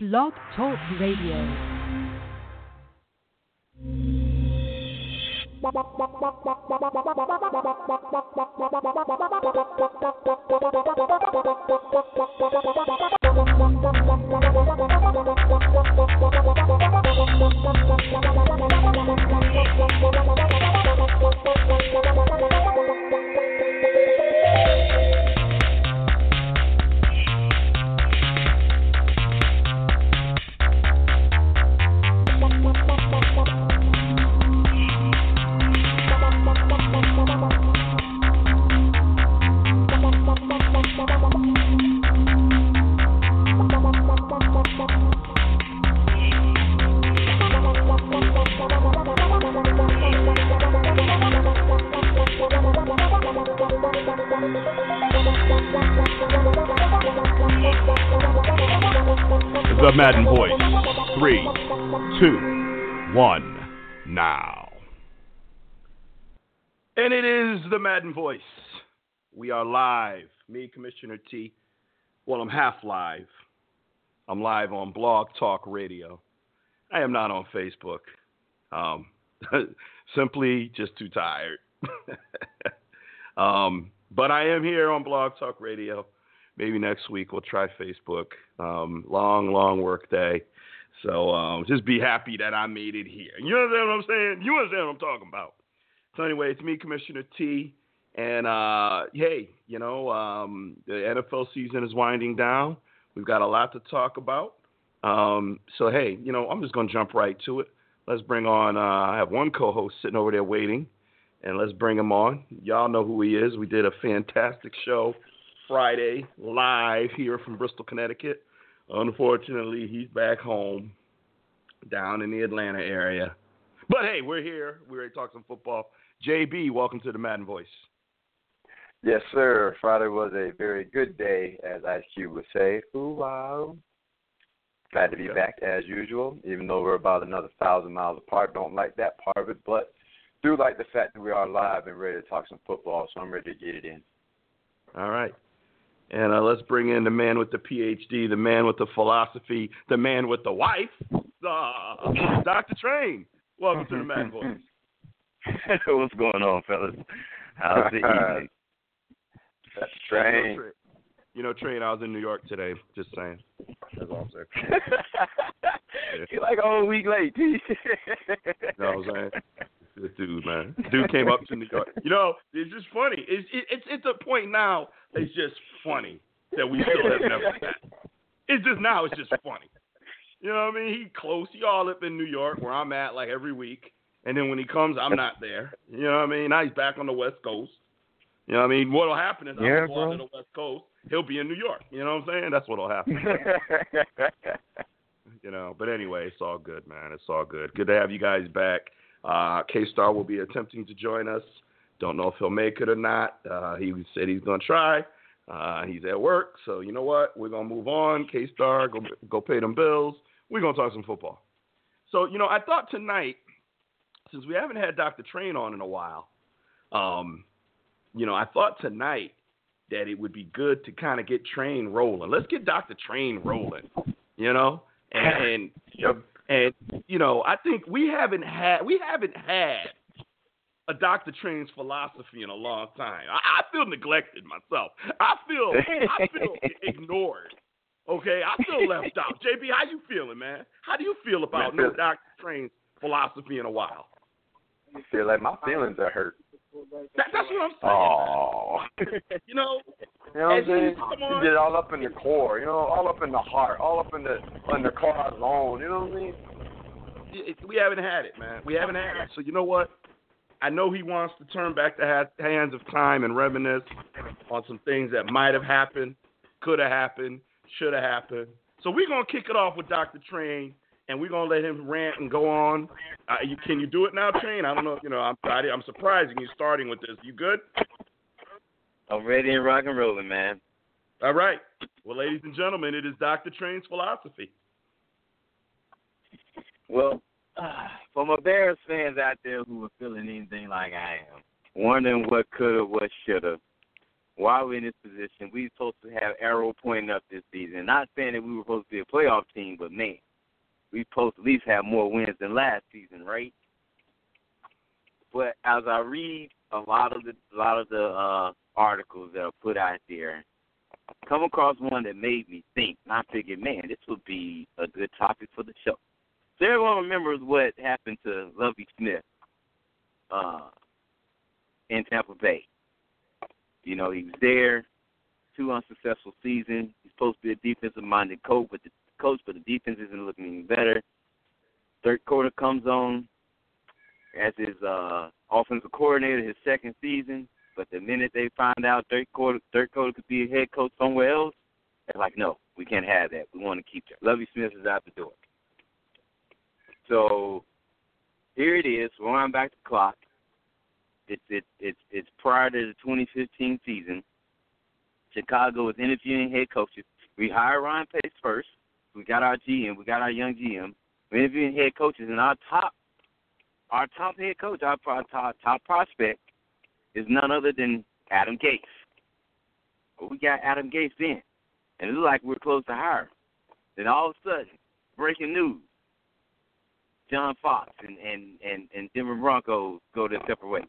Blog Talk Radio. The Madden Voice. Three, two, one, now. And it is the Madden Voice. We are live. Me, Commissioner T. Well, I'm half live. I'm live on Blog Talk Radio. I am not on Facebook. Um, simply just too tired. um, but I am here on Blog Talk Radio. Maybe next week we'll try Facebook. Um, long, long work day. So um, just be happy that I made it here. You understand what I'm saying? You understand what I'm talking about. So anyway, it's me, Commissioner T. And uh, hey, you know, um, the NFL season is winding down. We've got a lot to talk about. Um, so hey, you know, I'm just gonna jump right to it. Let's bring on. Uh, I have one co-host sitting over there waiting, and let's bring him on. Y'all know who he is. We did a fantastic show Friday live here from Bristol, Connecticut. Unfortunately, he's back home down in the Atlanta area. But hey, we're here. We're ready to talk some football. JB, welcome to the Madden Voice. Yes, sir. Friday was a very good day, as Ice Cube would say. Ooh, wow. Glad to be Yeah. back as usual, even though we're about another thousand miles apart. Don't like that part of it, but do like the fact that we are live and ready to talk some football, so I'm ready to get it in. All right. And uh, let's bring in the man with the PhD, the man with the philosophy, the man with the wife, uh, Dr. Train. Welcome to the Madden Voice. What's going on, fellas? How's the evening? That's You know. Train- You know, Train, I was in New York today. Just saying. That's all I'm saying. You're like a whole week late. You know what I'm saying? This dude, man. Dude came up to New York. You know, it's just funny. It's it, it's it's a point now. It's just funny that we still have never met. It's just now. It's just funny. You know what I mean? He close. He all up in New York, where I'm at, like every week. And then when he comes, I'm not there. You know what I mean? Now he's back on the West Coast. You know what I mean? What'll happen is Yeah, I'll go out to the West Coast. He'll be in New York. You know what I'm saying? That's what'll happen. you know. But anyway, it's all good, man. It's all good. Good to have you guys back. Uh, K Star will be attempting to join us. Don't know if he'll make it or not. Uh, he said he's gonna try. Uh, he's at work, so you know what? We're gonna move on. K Star, go go pay them bills. We're gonna talk some football. So you know, I thought tonight, since we haven't had Dr. Train on in a while, um, you know, I thought tonight that it would be good to kind of get Train rolling. Let's get Dr. Train rolling. You know, and, and Yep. and you know, I think we haven't had we haven't had a Dr. Train's philosophy in a long time. I, I feel neglected myself. I feel I feel ignored. Okay, I feel left out. JB, how you feeling, man? How do you feel about no Dr. Train's philosophy in a while? I feel like my feelings are hurt. That, that's what I'm saying. Oh. You know, You know what I'm saying? You get all up in the core, you know, all up in the heart, all up in the in the car zone. You know what I mean? it, we haven't had it, man. We haven't had it. So you know what? I know he wants to turn back the hands of time and reminisce on some things that might have happened, could have happened, should have happened. So we're gonna kick it off with Dr. Train, and we're gonna let him rant and go on. Uh, you, can you do it now, Train? I don't know. You know, I'm I, I'm surprising you starting with this. You good? I'm ready and rock and rolling, man. All right. Well, ladies and gentlemen, it is Dr. Train's philosophy. Well, uh, for my Bears fans out there who are feeling anything like I am, wondering what coulda, what shoulda, why we're in this position. We supposed to have arrow pointing up this season. Not saying that we were supposed to be a playoff team, but man, we supposed to at least have more wins than last season, right? But as I read a lot of the a lot of the uh, articles that are put out there, come across one that made me think. And I figured, man, this would be a good topic for the show. So everyone remembers what happened to Lovie Smith uh, in Tampa Bay. You know, he was there, two unsuccessful seasons. He's supposed to be a defensive minded coach, but the coach, but the defense isn't looking any better. Dirk Koetter comes on as his uh offensive coordinator his second season, but the minute they find out Dirk Koetter Dirk Koetter could be a head coach somewhere else, they're like, No, we can't have that. We want to keep that. Lovie Smith is out the door. So here it is, we're on back to the clock. It's it's it's it's prior to the 2015 season. Chicago is interviewing head coaches. We hire Ryan Pace first. We got our GM. We got our young GM. We're interviewing head coaches, and our top our top head coach, our, our top top prospect, is none other than Adam Gase. We got Adam Gase in, and it looked like we're close to hire. Then all of a sudden, breaking news: John Fox and and and, and Denver Broncos go their separate ways.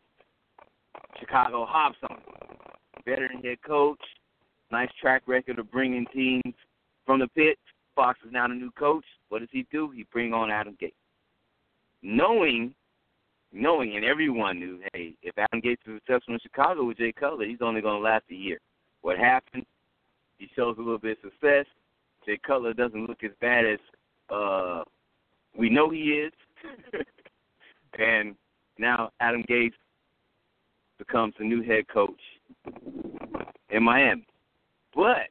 Chicago Hobson, veteran head coach, nice track record of bringing teams from the pit. Fox is now the new coach. What does he do? He bring on Adam Gase, knowing, knowing, and everyone knew, hey, if Adam Gase is successful in Chicago with Jay Cutler, he's only going to last a year. What happened? He shows a little bit of success. Jay Cutler doesn't look as bad as uh, we know he is, and now Adam Gase becomes the new head coach in Miami. But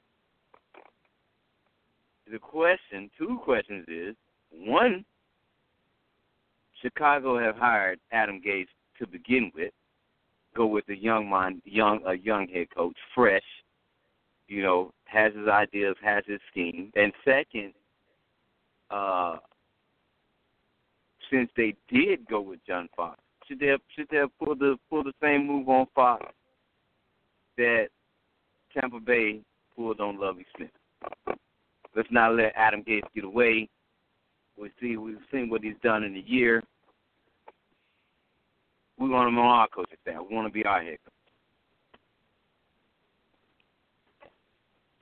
the question, two questions is one, Chicago have hired Adam Gase to begin with. Go with a young mind, young a young head coach, fresh. You know, has his ideas, has his scheme. And second, uh, since they did go with John Fox, should they have, should they have pulled the pulled the same move on Fox that Tampa Bay pulled on Lovie Smith? Let's not let Adam Gase get away. We see we've seen what he's done in a year. We want him on our coaching staff. We want to be our head coach.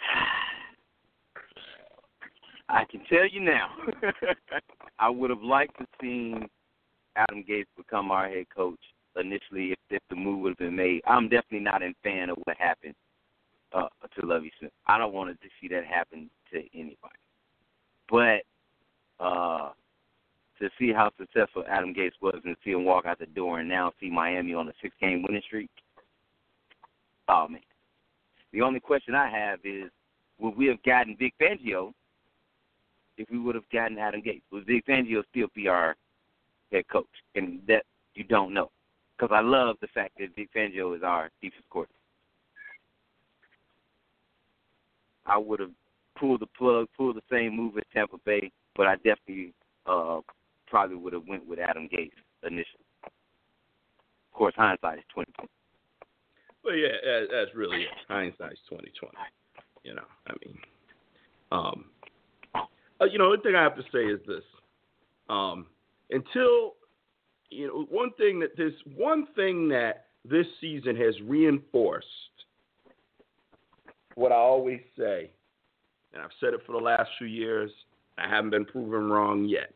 I can tell you now, I would have liked to seen Adam Gase become our head coach initially if, if the move would have been made. I'm definitely not a fan of what happened uh, to Lovie Smith. I don't want to see that happen to anybody. But uh, to see how successful Adam Gase was and see him walk out the door and now see Miami on a six game winning streak. Oh man. The only question I have is would we have gotten Vic Fangio if we would have gotten Adam Gase? Would Vic Fangio still be our head coach? And that you don't know. Because I love the fact that Vic Fangio is our defense coordinator. I would have pulled the plug, pulled the same move at Tampa Bay, but I definitely uh, probably would have went with Adam Gase initially. Of course, hindsight is twenty twenty. Well, yeah, that's really it. Hindsight's twenty twenty. You know, I mean, um, uh, you know, the thing I have to say is this: um, until you know, one thing that this one thing that this season has reinforced what I always say, and I've said it for the last few years. I haven't been proven wrong yet.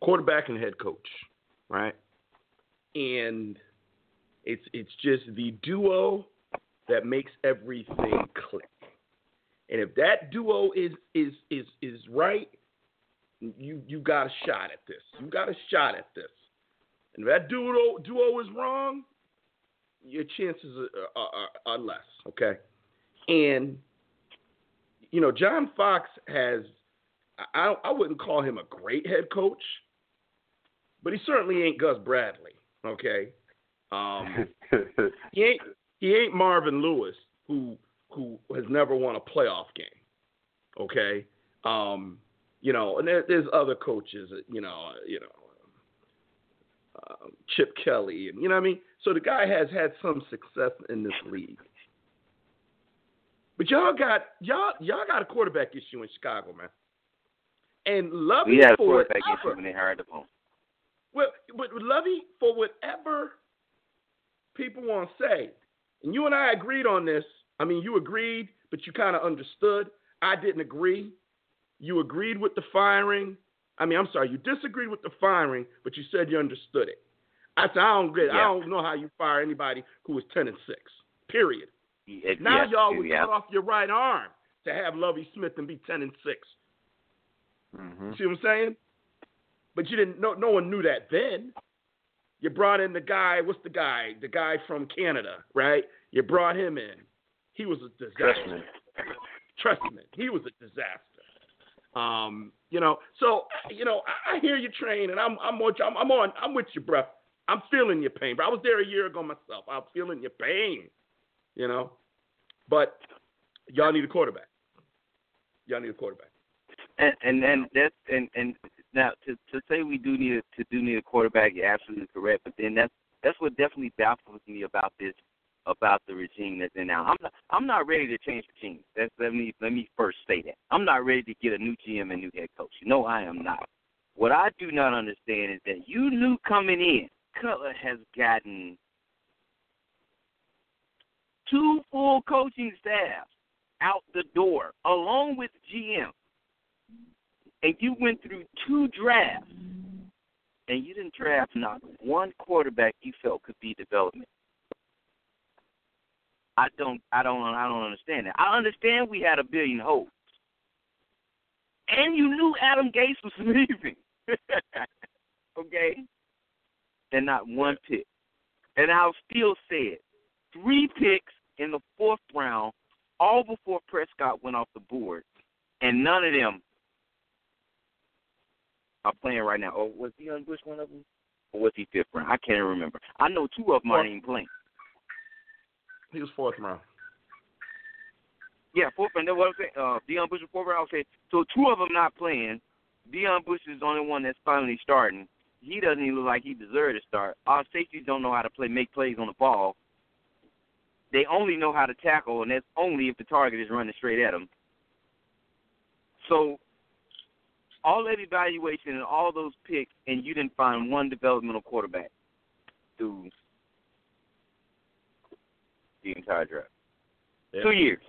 Quarterback and head coach, right? And it's it's just the duo that makes everything click. And if that duo is is is is right, you you got a shot at this. You got a shot at this. And if that duo duo is wrong, your chances are, are, are less. Okay. And you know, John Fox has I I wouldn't call him a great head coach, but he certainly ain't Gus Bradley. Okay. Um, he ain't he ain't Marvin Lewis who who has never won a playoff game. Okay. Um, you know, and there, there's other coaches, you know, you know, uh, Chip Kelly, and you know what I mean. So the guy has had some success in this league. But y'all got y'all y'all got a quarterback issue in Chicago, man. And Lovie We had a for quarterback whatever, when they hired the phone. well, but Lovie for whatever people want to say, and you and I agreed on this. I mean, you agreed, but you kind of understood. I didn't agree. You agreed with the firing. I mean, I'm sorry, you disagreed with the firing, but you said you understood it. I said I don't get. I Yeah. don't know how you fire anybody who was ten and six. Period. Yeah, Now yeah, y'all would yeah. cut off your right arm to have Lovie Smith and be ten and 6 hmm See what I'm saying? But you didn't. No, no one knew that then. You brought in the guy. What's the guy? The guy from Canada, right? You brought him in. He was a disaster. Trust me. He was a disaster. Um, you know. So you know, I, I hear you, train, and I'm I'm with you. I'm, I'm on. I'm with you, bro. I'm feeling your pain, bro. I was there a year ago myself. I'm feeling your pain. You know, but y'all need a quarterback. Y'all need a quarterback. And and that's and and now to to say we do need a, to do need a quarterback, you're absolutely correct. But then that's that's what definitely baffles me about this about the regime that's in now. I'm not I'm not ready to change regime. That's let me let me first say that. I'm not ready to get a new GM and new head coach. No, I am not. What I do not understand is that you knew coming in, Cutler has gotten two full coaching staffs out the door, along with GM and you went through two drafts and you didn't draft not one quarterback you felt could be development. I don't I don't I don't understand that. I understand we had a billion holes. And you knew Adam Gase was leaving. okay? And not one pick. And I'll still say it. Three picks in the fourth round, all before Prescott went off the board. And none of them are playing right now. Oh, was Deon Bush one of them? Or was he fifth round? I can't remember. I know two of them aren't even playing. He was fourth round. Yeah, fourth round. That's what I'm saying. Uh, Deon Bush was fourth round. Okay, so two of them not playing. Deon Bush is the only one that's finally starting. He doesn't even look like he deserved to start. Our safeties don't know how to play, make plays on the ball. They only know how to tackle, and that's only if the target is running straight at them. So, all that evaluation and all those picks, and you didn't find one developmental quarterback through the entire draft. Yeah. Two years.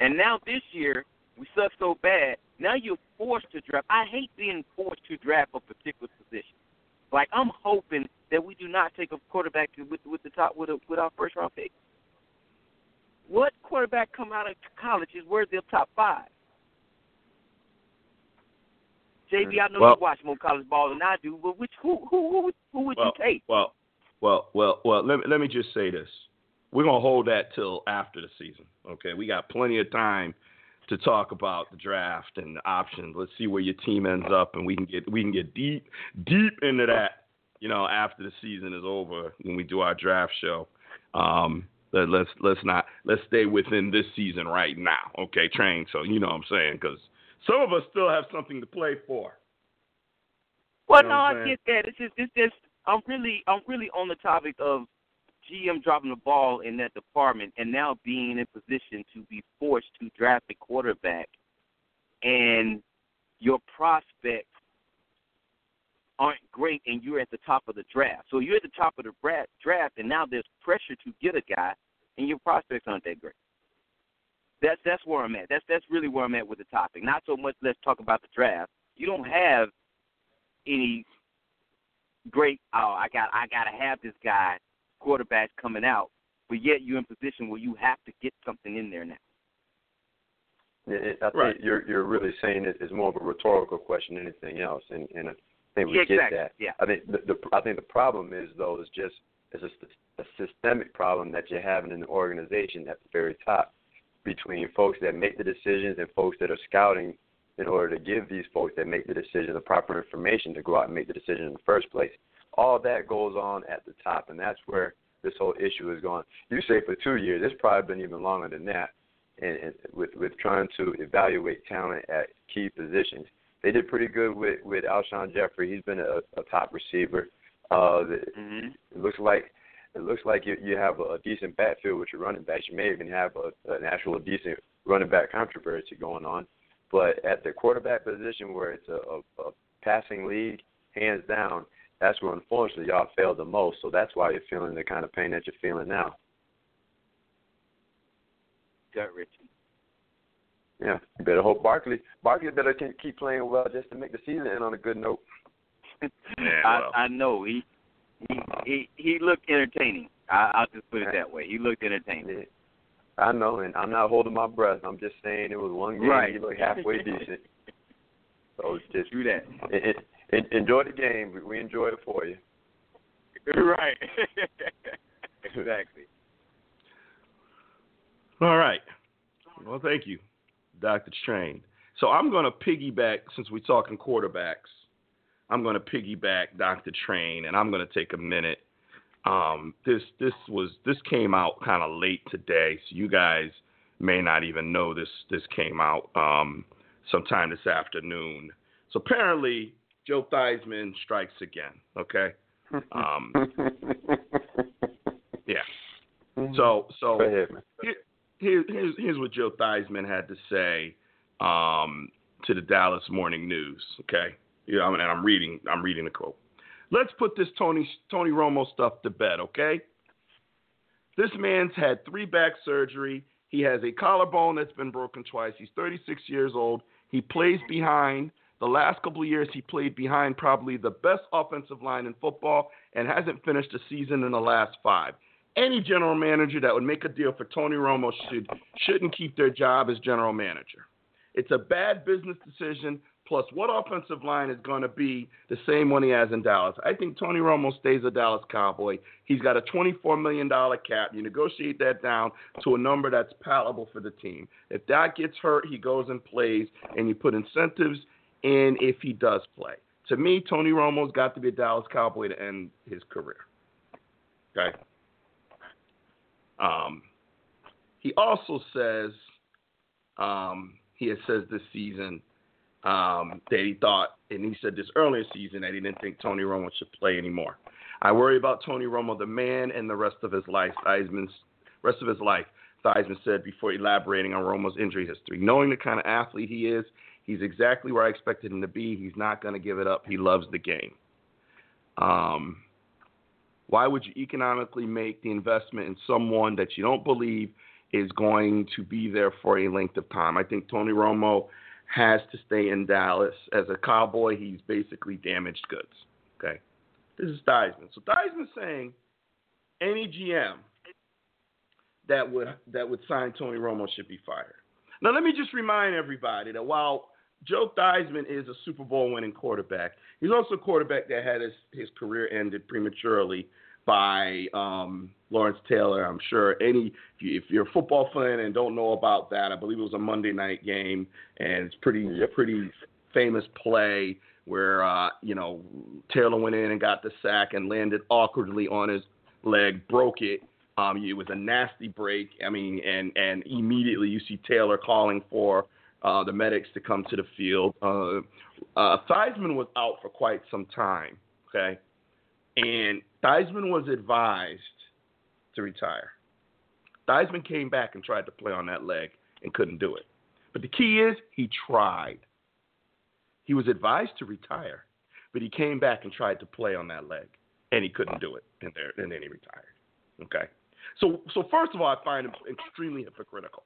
And now this year, we suck so bad, now you're forced to draft. I hate being forced to draft a particular position. Like I'm hoping that we do not take a quarterback with with the top with a, with our first round pick. What quarterback come out of college is worthy of top five? JB, I know Well- you watch more college ball than I do, but which who who who, who would Well, you take? well, well, well, well. Let me let me just say this. We're gonna hold that till after the season. Okay, we got plenty of time to talk about the draft and the options. Let's see where your team ends up, and we can get we can get deep deep into that. You know, after the season is over, when we do our draft show. Um, let, let's let's not let's stay within this season right now. Okay, train. So you know what I'm saying because some of us still have something to play for. Well, You no, know what I get that. It's just, it's just, I'm really, I'm really on the topic of GM dropping the ball in that department, and now being in position to be forced to draft a quarterback, and your prospects aren't great, and you're at the top of the draft. So you're at the top of the draft, and now there's pressure to get a guy, and your prospects aren't that great. That's that's where I'm at. That's that's really where I'm at with the topic. Not so much let's talk about the draft. You don't have any great oh I got I gotta have this guy quarterback coming out, but yet you're in position where you have to get something in there now. It, it, I think Right. you're you're really saying it is more of a rhetorical question than anything else, and and I think we Yeah, get that. Yeah. I think the, the I think the problem is though is just is a, a systemic problem that you're having in the organization at the very top between folks that make the decisions and folks that are scouting in order to give these folks that make the decision the proper information to go out and make the decision in the first place. All that goes on at the top, and that's where this whole issue is going. You say for two years, it's probably been even longer than that. And, and with with trying to evaluate talent at key positions, they did pretty good with with Alshon Jeffery. He's been a, a top receiver. Uh, the, Mm-hmm. it looks like it looks like you you have a, decent backfield with your running backs. You may even have a, an actual decent running back controversy going on. But at the quarterback position, where it's a, a, a passing league, hands down, that's where unfortunately y'all failed the most. So that's why you're feeling the kind of pain that you're feeling now. Gut wrenching. Yeah, you better hope Barkley Barkley better can keep playing well just to make the season end on a good note. Yeah, I. I know he he he he looked entertaining. I, I'll just put it that way. He looked entertaining. Yeah. I know, and I'm not holding my breath. I'm just saying it was one game. Right. You look halfway decent. So it's just Do that. it, it, enjoy the game. We, we enjoyed it for you. right. exactly. All right. Well, thank you, Dr. Train. So I'm going to piggyback, since we're talking quarterbacks, I'm going to piggyback Dr. Train, and I'm going to take a minute. Um, this this was this came out kind of late today, so you guys may not even know this this came out um, sometime this afternoon. So apparently, Joe Theismann strikes again. Okay. Um, yeah. So so Go ahead, here, here's here's what Joe Theismann had to say um, to the Dallas Morning News. Okay, I mean, and I'm reading I'm reading the quote. Let's put this Tony Tony Romo stuff to bed. Okay, this man's had three back surgery. He has a collarbone that's been broken twice. He's 36 years old. He plays behind. The last couple of years, he played behind probably the best offensive line in football and hasn't finished a season in the last five any general manager that would make a deal for Tony Romo should shouldn't keep their job as general manager. It's a bad business decision. Plus, what offensive line is going to be the same one he has in Dallas? I think Tony Romo stays a Dallas Cowboy. He's got a $24 million cap. You negotiate that down to a number that's palatable for the team. If that gets hurt, he goes and plays, and you put incentives in if he does play. To me, Tony Romo's got to be a Dallas Cowboy to end his career. Okay. Um, he also says um, he has says this season um, that he thought, and he said this earlier season that he didn't think Tony Romo should play anymore. I worry about Tony Romo, the man, and the rest of his life. Theismann's rest of his life. Theismann said before elaborating on Romo's injury history. Knowing the kind of athlete he is, he's exactly where I expected him to be. He's not going to give it up. He loves the game. Um, why would you economically make the investment in someone that you don't believe is going to be there for a length of time? I think Tony Romo has to stay in Dallas. As a cowboy, he's basically damaged goods. Okay. This is Theismann. So Theismann's saying any GM that would that would sign Tony Romo should be fired. Now let me just remind everybody that while Joe Theismann is a Super Bowl winning quarterback, he's also a quarterback that had his, his career ended prematurely by um, Lawrence Taylor. I'm sure any if, you, if you're a football fan and don't know about that, I believe it was a Monday night game, and it's pretty pretty famous play where uh, you know Taylor went in and got the sack and landed awkwardly on his leg, broke it. Um, it was a nasty break. I mean, and and immediately you see Taylor calling for uh, the medics to come to the field. Uh, uh, Theismann was out for quite some time. Okay, and Theismann was advised to retire. Theismann came back and tried to play on that leg and couldn't do it. But the key is he tried. He was advised to retire, but he came back and tried to play on that leg, and he couldn't do it, and, there, and then he retired. Okay. So, so first of all, I find it extremely hypocritical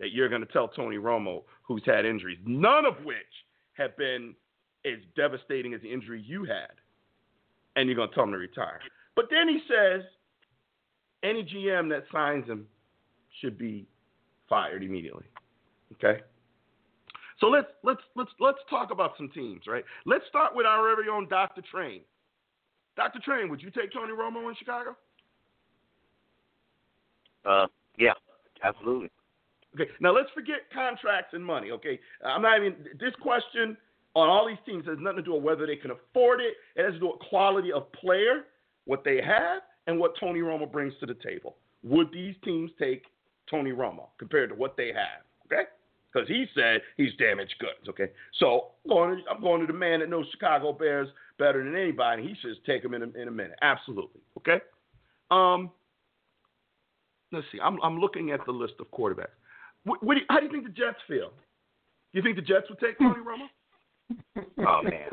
that you're going to tell Tony Romo, who's had injuries, none of which have been as devastating as the injury you had, and you're going to tell him to retire. But then he says any GM that signs him should be fired immediately. Okay. So let's let's let's let's talk about some teams, right? Let's start with our very own Dr. Train. Dr. Train, would you take Tony Romo in Chicago? Uh, yeah, absolutely. Okay, now let's forget contracts and money. Okay, I'm not even this question on all these teams has nothing to do with whether they can afford it. It has to do with quality of player, what they have, and what Tony Romo brings to the table. Would these teams take Tony Romo compared to what they have? Okay, because he said he's damaged goods. Okay, so I'm going, to, I'm going to the man that knows Chicago Bears better than anybody. And he says take him in a, in a minute. Absolutely. Okay. Um, let's see. I'm I'm looking at the list of quarterbacks. What, what do you, how do you think the Jets feel? Do you think the Jets would take Tony Romo? Oh man.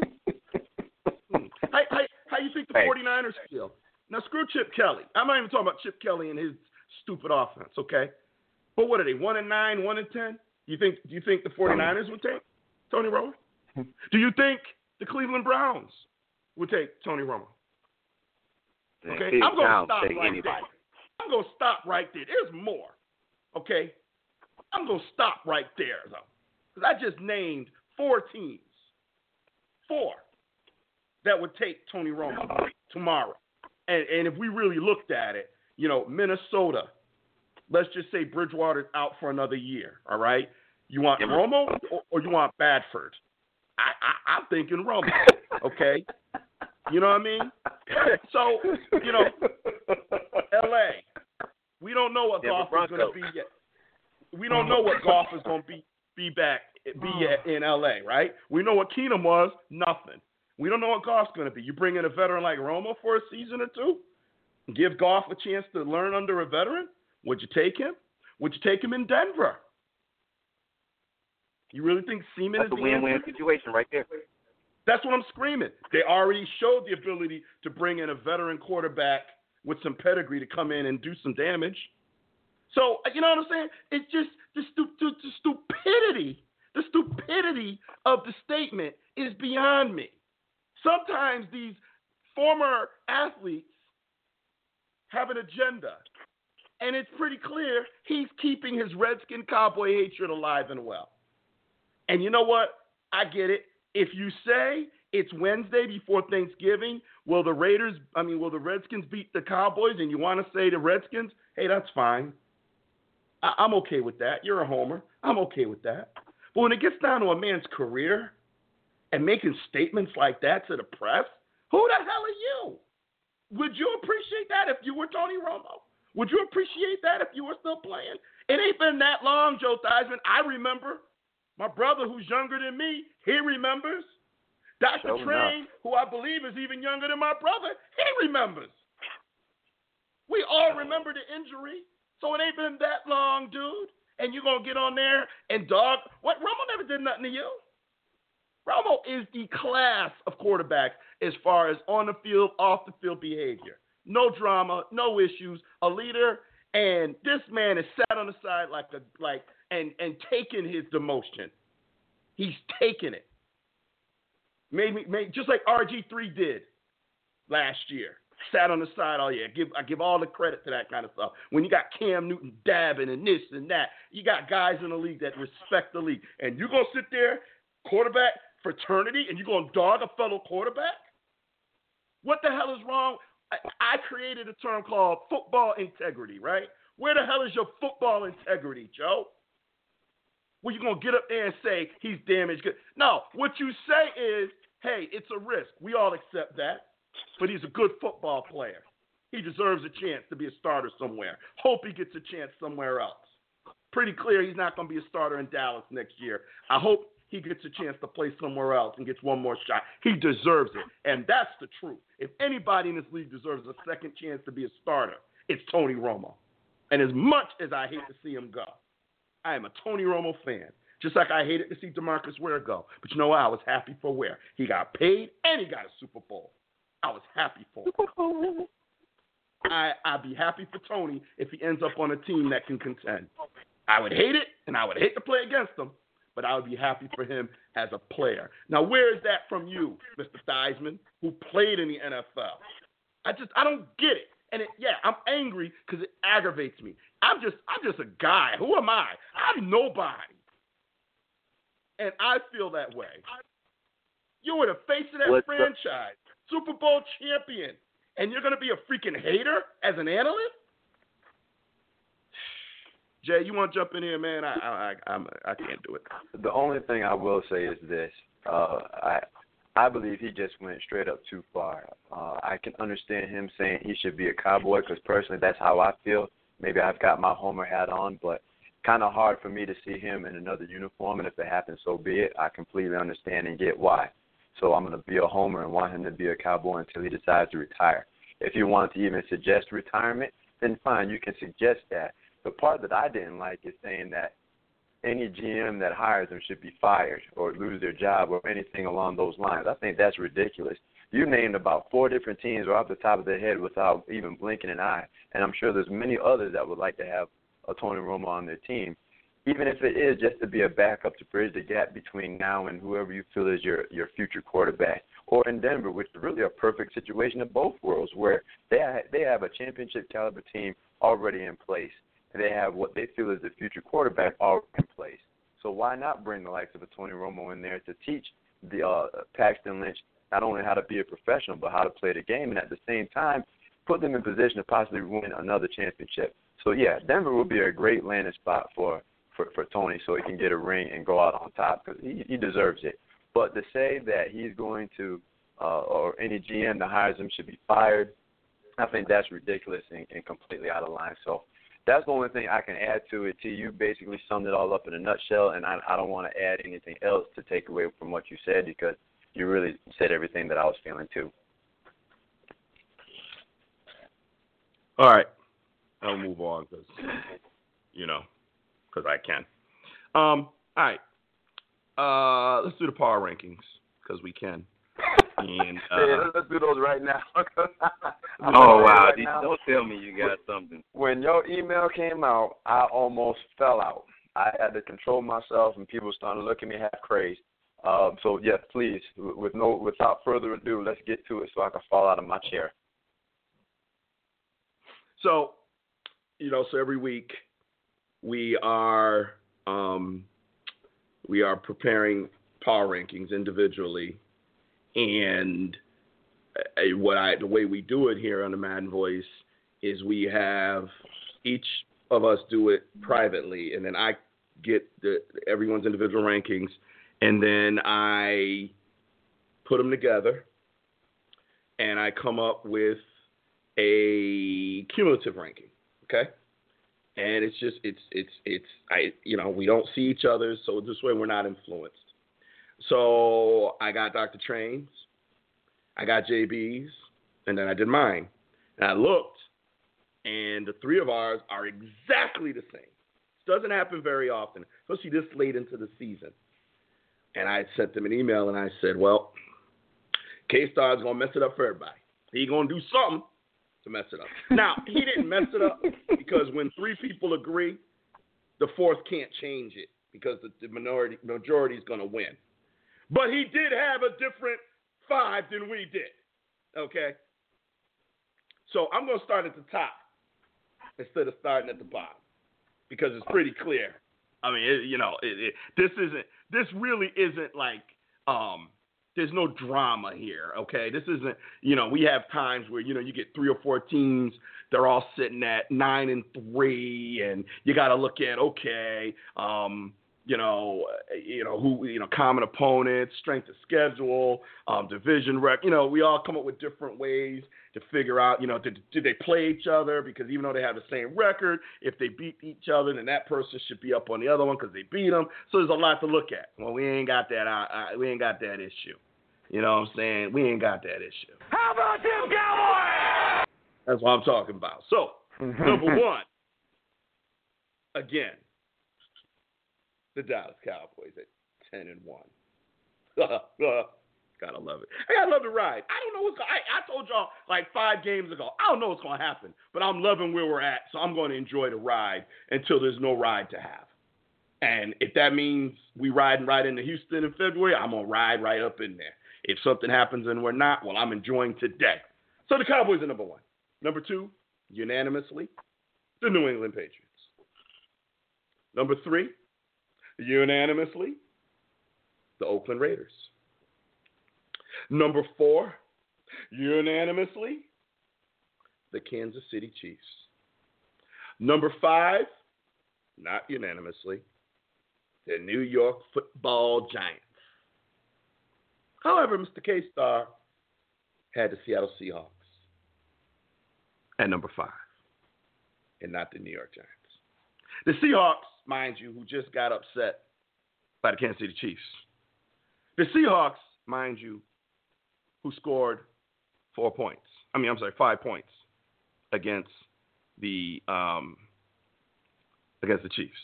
Hmm. How, how, how you think the Hey. 49ers feel? Now screw Chip Kelly. I'm not even talking about Chip Kelly and his stupid offense, okay? But what are they? One and nine, one and ten? You think do you think the 49ers would take Tony Romo? Do you think the Cleveland Browns would take Tony Romo? Okay, I'm going to stop right anybody. there. I'm going to stop right there. There's more. Okay, I'm going to stop right there though, because I just named four teams, four that would take Tony Romo tomorrow. And and if we really looked at it, you know, Minnesota. Let's just say Bridgewater's out for another year. All right, you want Yeah, Romo or, or you want Bradford? I, I I'm thinking Romo. Okay, you know what I mean? So you know, L.A. We don't know what Denver Goff is going to be yet. We don't know what Goff is going to be be back be at, in L.A. Right? We know what Keenum was. Nothing. We don't know what Goff's going to be. You bring in a veteran like Romo for a season or two, give golf a chance to learn under a veteran. Would you take him? Would you take him in Denver? You really think Siemian That's is a the win-win situation right there. That's what I'm screaming. They already showed the ability to bring in a veteran quarterback with some pedigree to come in and do some damage. So you know what I'm saying? It's just the, stu- the, the stupidity. The stupidity of the statement is beyond me. Sometimes these former athletes have an agenda, and it's pretty clear he's keeping his Redskin cowboy hatred alive and well. And you know what? I get it. If you say it's Wednesday before Thanksgiving, will the Raiders, I mean, will the Redskins beat the Cowboys? And you want to say the Redskins, hey, that's fine. I- I'm okay with that. You're a homer. I'm okay with that. But when it gets down to a man's career and making statements like that to the press, who the hell are you? Would you appreciate that if you were Tony Romo? Would you appreciate that if you were still playing? It ain't been that long, Joe Theismann. I remember. My brother, who's younger than me, he remembers. Dr. Sure Train, who I believe is even younger than my brother, he remembers. We all remember the injury, so it ain't been that long, dude. And you're gonna get on there and dog. What? Romo never did nothing to you. Romo is the class of quarterback as far as on the field, off the field behavior. No drama, no issues. A leader, and this man is sat on the side like a like and and taking his demotion. He's taking it. Made me made just like RG3 did last year. Sat on the side oh, all year. Give I give all the credit to that kind of stuff. When you got Cam Newton dabbing and this and that, you got guys in the league that respect the league, and you gonna sit there, quarterback fraternity, and you're gonna dog a fellow quarterback? What the hell is wrong? I, I created a term called football integrity, right? Where the hell is your football integrity, Joe? Well, you're gonna get up there and say he's damaged good. No, what you say is, hey, it's a risk. We all accept that. But he's a good football player. He deserves a chance to be a starter somewhere. Hope he gets a chance somewhere else. Pretty clear he's not gonna be a starter in Dallas next year. I hope he gets a chance to play somewhere else and gets one more shot. He deserves it. And that's the truth. If anybody in this league deserves a second chance to be a starter, it's Tony Romo. And as much as I hate to see him go, I am a Tony Romo fan. Just like I hated to see DeMarcus Ware go. But you know what? I was happy for Ware. He got paid and he got a Super Bowl. I was happy for him. I, I'd be happy for Tony if he ends up on a team that can contend. I would hate it and I would hate to play against him, but I would be happy for him as a player. Now, where is that from you, Mr. Theismann, who played in the NFL? I just I don't get it. And it, yeah, I'm angry because it aggravates me. I'm just I'm just a guy. Who am I? I'm nobody. And I feel that way. You were the face of that What's franchise, Super Bowl champion, and you're gonna be a freaking hater as an analyst? Jay, you want to jump in here, man? I I I'm, I can't do it. The only thing I will say is this: uh, I I believe he just went straight up too far. Uh, I can understand him saying he should be a cowboy because personally, that's how I feel. Maybe I've got my homer hat on, but kind of hard for me to see him in another uniform. And if it happens, so be it. I completely understand and get why. So I'm going to be a homer and want him to be a cowboy until he decides to retire. If you want to even suggest retirement, then fine, you can suggest that. The part that I didn't like is saying that any GM that hires them should be fired or lose their job or anything along those lines. I think that's ridiculous. You named about four different teams off the top of their head without even blinking an eye, and I'm sure there's many others that would like to have a Tony Romo on their team, even if it is just to be a backup to bridge the gap between now and whoever you feel is your your future quarterback. Or in Denver, which is really a perfect situation of both worlds, where they they have a championship caliber team already in place and they have what they feel is the future quarterback already in place. So why not bring the likes of a Tony Romo in there to teach the uh, Paxton Lynch not only how to be a professional but how to play the game, and at the same time put them in position to possibly win another championship. So yeah, Denver would be a great landing spot for for, for Tony, so he can get a ring and go out on top because he, he deserves it. But to say that he's going to uh, or any GM that hires him should be fired, I think that's ridiculous and, and completely out of line. So that's the only thing I can add to it. To you basically summed it all up in a nutshell, and I, I don't want to add anything else to take away from what you said because you really said everything that I was feeling too. All right, I'll move on because you know because I can. Um, all right, uh, let's do the power rankings because we can. And, uh, yeah, let's do those right now. oh wow! Right now, Don't tell me you got something. when your email came out, I almost fell out. I had to control myself, and people started looking at me half crazy. Um, so yes, please, with no, without further ado, let's get to it so I can fall out of my chair. So, you know, so every week we are um, we are preparing power rankings individually, and uh, what I the way we do it here on the Madden Voice is we have each of us do it privately, and then I get the everyone's individual rankings, and then I put them together, and I come up with a cumulative ranking. Okay and it's just it's it's it's I you know we don't see each other, so this way we're not influenced. So I got Dr. Trains, I got JB's, and then I did mine. And I looked, and the three of ours are exactly the same. This doesn't happen very often, especially this late into the season. And I sent them an email and I said, well, K Star's gonna mess it up for everybody. He gonna do something to mess it up. Now, he didn't mess it up because when three people agree, the fourth can't change it because the, the minority majority is going to win. But he did have a different five than we did. Okay? So I'm going to start at the top instead of starting at the bottom because it's pretty clear. I mean, it, you know, it, it, this isn't. This really isn't like um, there's no drama here, okay? This isn't, you know, we have times where, you know, you get three or four teams, they're all sitting at nine and three, and you got to look at, okay, um, you know, you know who, you know, common opponents, strength of schedule, um, division rec. You know, we all come up with different ways to figure out, you know, did, did they play each other? Because even though they have the same record, if they beat each other, then that person should be up on the other one because they beat them. So there's a lot to look at. Well, we ain't got that. Uh, we ain't got that issue. You know what I'm saying? We ain't got that issue. How about them Cowboys? That's what I'm talking about. So, number one, again, the Dallas Cowboys at 10 and 1. Gotta love it. I gotta love the ride. I don't know what's going I, I told y'all like five games ago, I don't know what's gonna happen, but I'm loving where we're at, so I'm gonna enjoy the ride until there's no ride to have. And if that means we ride right into Houston in February, I'm gonna ride right up in there. If something happens and we're not, well, I'm enjoying today. So the Cowboys are number one. Number two, unanimously, the New England Patriots. Number three, unanimously, the Oakland Raiders. Number four, unanimously, the Kansas City Chiefs. Number five, not unanimously, the New York football Giants. However, Mr. K Star had the Seattle Seahawks at number five, and not the New York Giants. The Seahawks, mind you, who just got upset by the Kansas City Chiefs. The Seahawks, mind you, who scored four points. I mean, I'm sorry, five points against the um, against the Chiefs.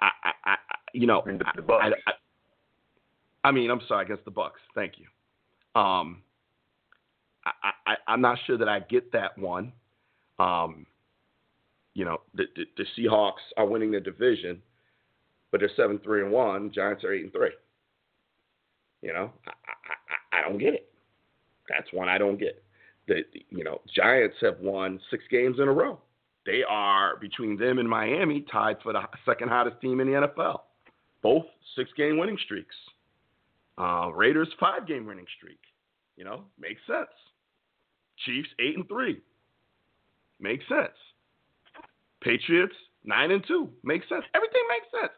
I, I, I, you know, I mean, the, the Bucks. I, I, I mean, I'm sorry, against the Bucks. Thank you. Um, I, I, I'm not sure that I get that one. Um, you know, the, the, the Seahawks are winning the division, but they're seven three and one. Giants are eight and three. You know, I, I, I don't get it. That's one I don't get. The, you know Giants have won six games in a row. They are between them and Miami tied for the second hottest team in the NFL. Both six game winning streaks. Uh, Raiders five game winning streak. You know, makes sense. Chiefs eight and three. Makes sense. Patriots nine and two. Makes sense. Everything makes sense.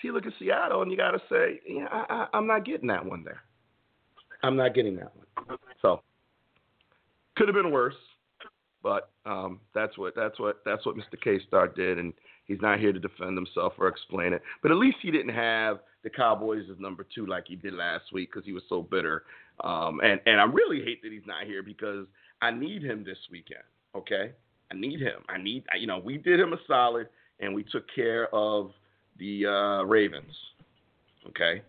T look at Seattle and you got to say, yeah, I, I, I'm not getting that one there. I'm not getting that one. So could have been worse, but um, that's what that's what that's what Mr. K Star did, and he's not here to defend himself or explain it. But at least he didn't have the Cowboys as number two like he did last week because he was so bitter. Um, and and I really hate that he's not here because I need him this weekend. Okay, I need him. I need you know we did him a solid and we took care of the uh, Ravens. Okay,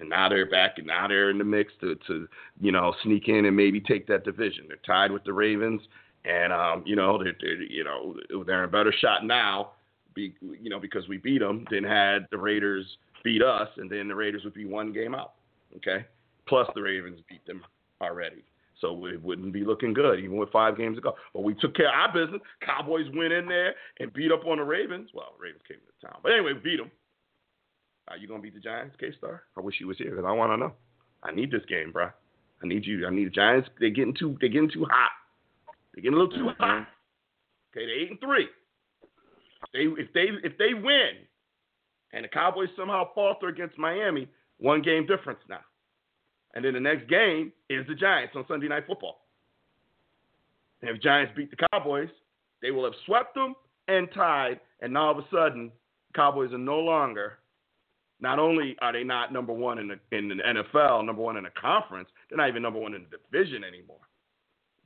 and now they're back and now they're in the mix to to you know sneak in and maybe take that division. They're tied with the Ravens, and um, you know they're, they're you know they're in better shot now, be, you know because we beat them than had the Raiders beat us, and then the Raiders would be one game out. Okay, plus the Ravens beat them already. So it wouldn't be looking good, even with five games to go. But we took care of our business. Cowboys went in there and beat up on the Ravens. Well, Ravens came to town. But anyway, beat them. Are you gonna beat the Giants, K Star? I wish you was here because I want to know. I need this game, bro. I need you. I need the Giants. They're getting too. They're getting too hot. They're getting a little too mm-hmm. hot. Okay, they're eight and three. They if they if they win, and the Cowboys somehow falter against Miami, one game difference now. And then the next game is the Giants on Sunday Night Football. And if Giants beat the Cowboys, they will have swept them and tied, and now all of a sudden, Cowboys are no longer. Not only are they not number one in the in the NFL, number one in the conference, they're not even number one in the division anymore.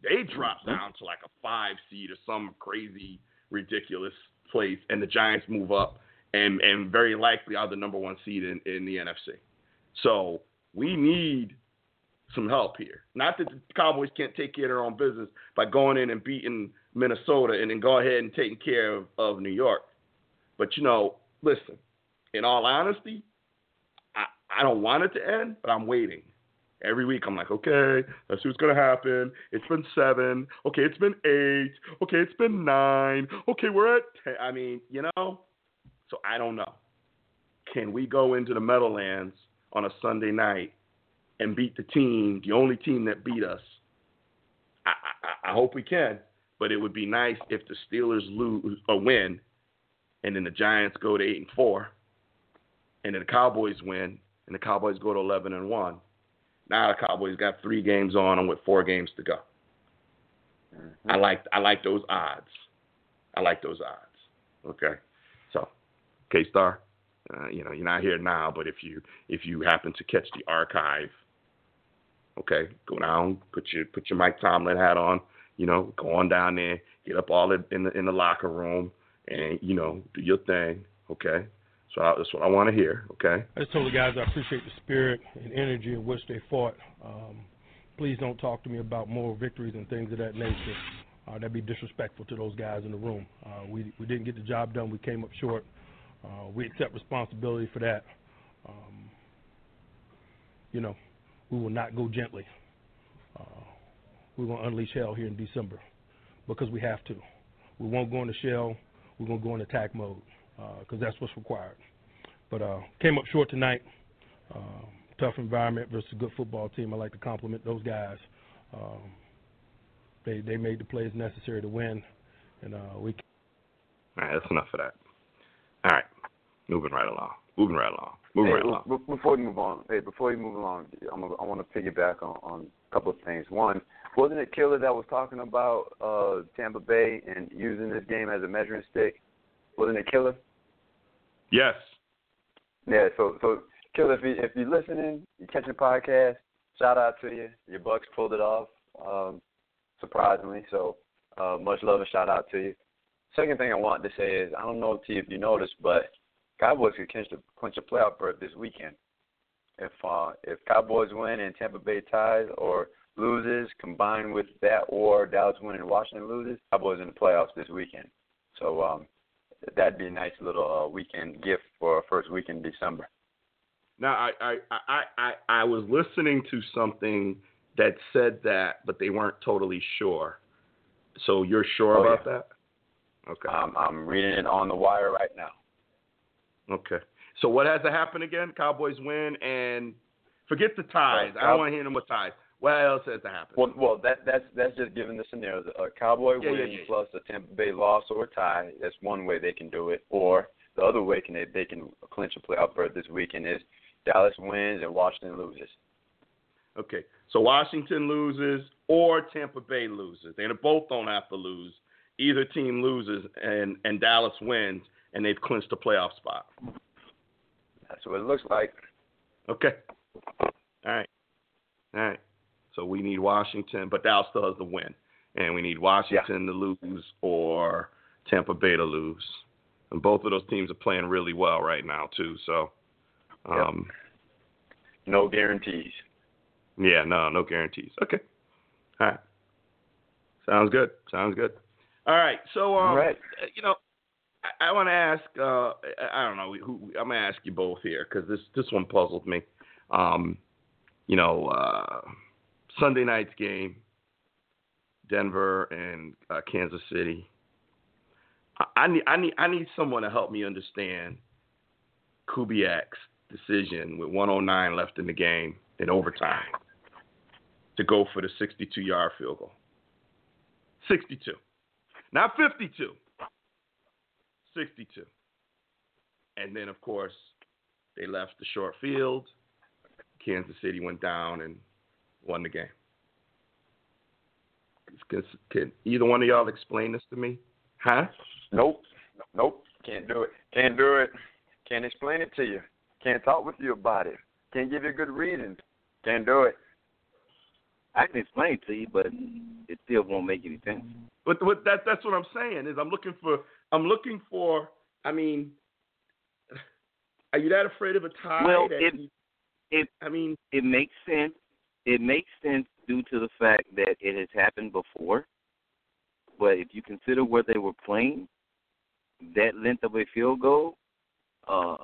They drop mm-hmm. down to like a five seed or some crazy, ridiculous place, and the Giants move up and and very likely are the number one seed in, in the NFC. So we need some help here. Not that the Cowboys can't take care of their own business by going in and beating Minnesota and then go ahead and taking care of, of New York. But you know, listen, in all honesty, I, I don't want it to end, but I'm waiting. Every week I'm like, okay, let's see what's gonna happen. It's been seven. Okay, it's been eight. Okay, it's been nine. Okay, we're at ten. I mean, you know, so I don't know. Can we go into the Meadowlands on a Sunday night and beat the team, the only team that beat us? I, I, I hope we can, but it would be nice if the Steelers lose or win, and then the Giants go to eight and four, and then the Cowboys win, and the Cowboys go to eleven and one. Now the Cowboys got three games on them with four games to go. Mm-hmm. I like I like those odds. I like those odds. Okay, so K Star, uh, you know you're not here now, but if you if you happen to catch the archive, okay, go down, put your put your Mike Tomlin hat on, you know, go on down there, get up all in the, in the locker room, and you know do your thing. Okay, so I, that's what I want to hear. Okay. I just told the guys I appreciate the spirit and energy in which they fought. Um, please don't talk to me about moral victories and things of that nature. Uh, that'd be disrespectful to those guys in the room. Uh, we we didn't get the job done. We came up short. Uh, we accept responsibility for that. Um, you know, we will not go gently. Uh, we're going to unleash hell here in December because we have to. We won't go in into shell. We're going to go in attack mode because that's what's required. But uh, came up short tonight. Uh, tough environment versus a good football team. I like to compliment those guys. Um, they they made the plays necessary to win, and uh, we. All right, that's enough of that. Moving right along. Moving right along. Moving Hey, right along. be- before you move on, hey, before you move along, I'm a, I want to piggyback on, on a couple of things. One, wasn't it Killer that was talking about uh, Tampa Bay and using this game as a measuring stick? Wasn't it Killer? Yes. Yeah. So, so Killer, if you if you're listening, you're catching the podcast, shout out to you. Your Bucks pulled it off. Um, surprisingly. So uh, much love and shout out to you. Second thing I want to say is I don't know T if you noticed, but Cowboys could clinch a clinch a playoff berth this weekend. If uh, if Cowboys win and Tampa Bay ties or loses, combined with that or Dallas win and Washington loses, Cowboys in the playoffs this weekend. So um, that'd be a nice little uh, weekend gift for first week in December. Now, I, I, I, I, I was listening to something that said that, but they weren't totally sure. So you're sure Oh, about yeah. that? Okay. Um, I'm reading it on the wire right now. Okay. So what has to happen again? Cowboys win and forget the ties. Uh, I don't want to hear them with ties. What else has to happen? Well, well, that that's that's just given the scenario. A Cowboy yeah, win yeah, yeah. plus a Tampa Bay loss or a tie. That's one way they can do it. Or the other way can they, they can clinch a playoff berth this weekend is Dallas wins and Washington loses. Okay. So Washington loses or Tampa Bay loses. They both don't have to lose. Either team loses and, and Dallas wins and they've clinched a playoff spot. That's what it looks like. Okay. All right. All right. So we need Washington, but Dallas still has to win. And we need Washington to lose or Tampa Bay to lose. And both of those teams are playing really well right now too. So um No guarantees. yeah, no, no guarantees. Okay. All right. Sounds good. Sounds good. All right. So um All right. you know, I, I want to ask. Uh, I, don't know. Who, I'm gonna ask you both here because this this one puzzled me. Um, you know, uh, Sunday night's game, Denver and uh, Kansas City. I, I need I need I need someone to help me understand Kubiak's decision with 109 left in the game in overtime to go for the 62 yard field goal. 62, not 52. 62. And then, of course, they left the short field. Kansas City went down and won the game. Can, can either one of y'all explain this to me? Huh? Nope. Nope. Can't do it. Can't do it. Can't explain it to you. Can't talk with you about it. Can't give you a good reason. Can't do it. I can explain it to you, but it still won't make any sense. But what that that's what I'm saying is I'm looking for I'm looking for I mean are you that afraid of a tie? Well, that it- you- it- I mean It makes sense. It makes sense due to the fact that it has happened before. But if you consider where they were playing, that length of a field goal uh,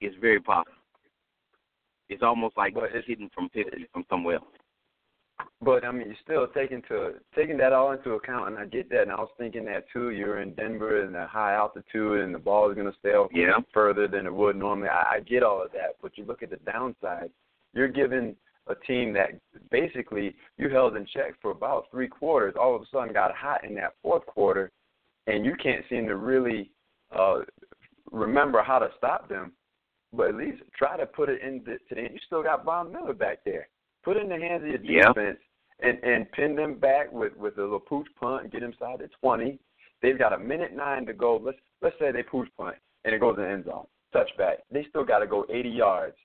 is very possible. It's almost like it's- hitting from 50 from somewhere else. But I mean, you're still taking to taking that all into account, and I get that. And I was thinking that too. You're in Denver and a high altitude, and the ball is going to sail Yeah. further than it would normally. I, I get all of that, but you look at the downside. You're giving a team that basically you held in check for about three quarters. All of a sudden, got hot in that fourth quarter, and you can't seem to really uh, remember how to stop them. But at least try to put it in the. To the you still got Von Miller back there. Put in the hands of your Yeah. defense and and pin them back with with a little pooch punt and get inside the twenty. They've got a minute nine to go. Let's let's say they pooch punt and it goes in the end zone, touchback. They still got to go 80 yards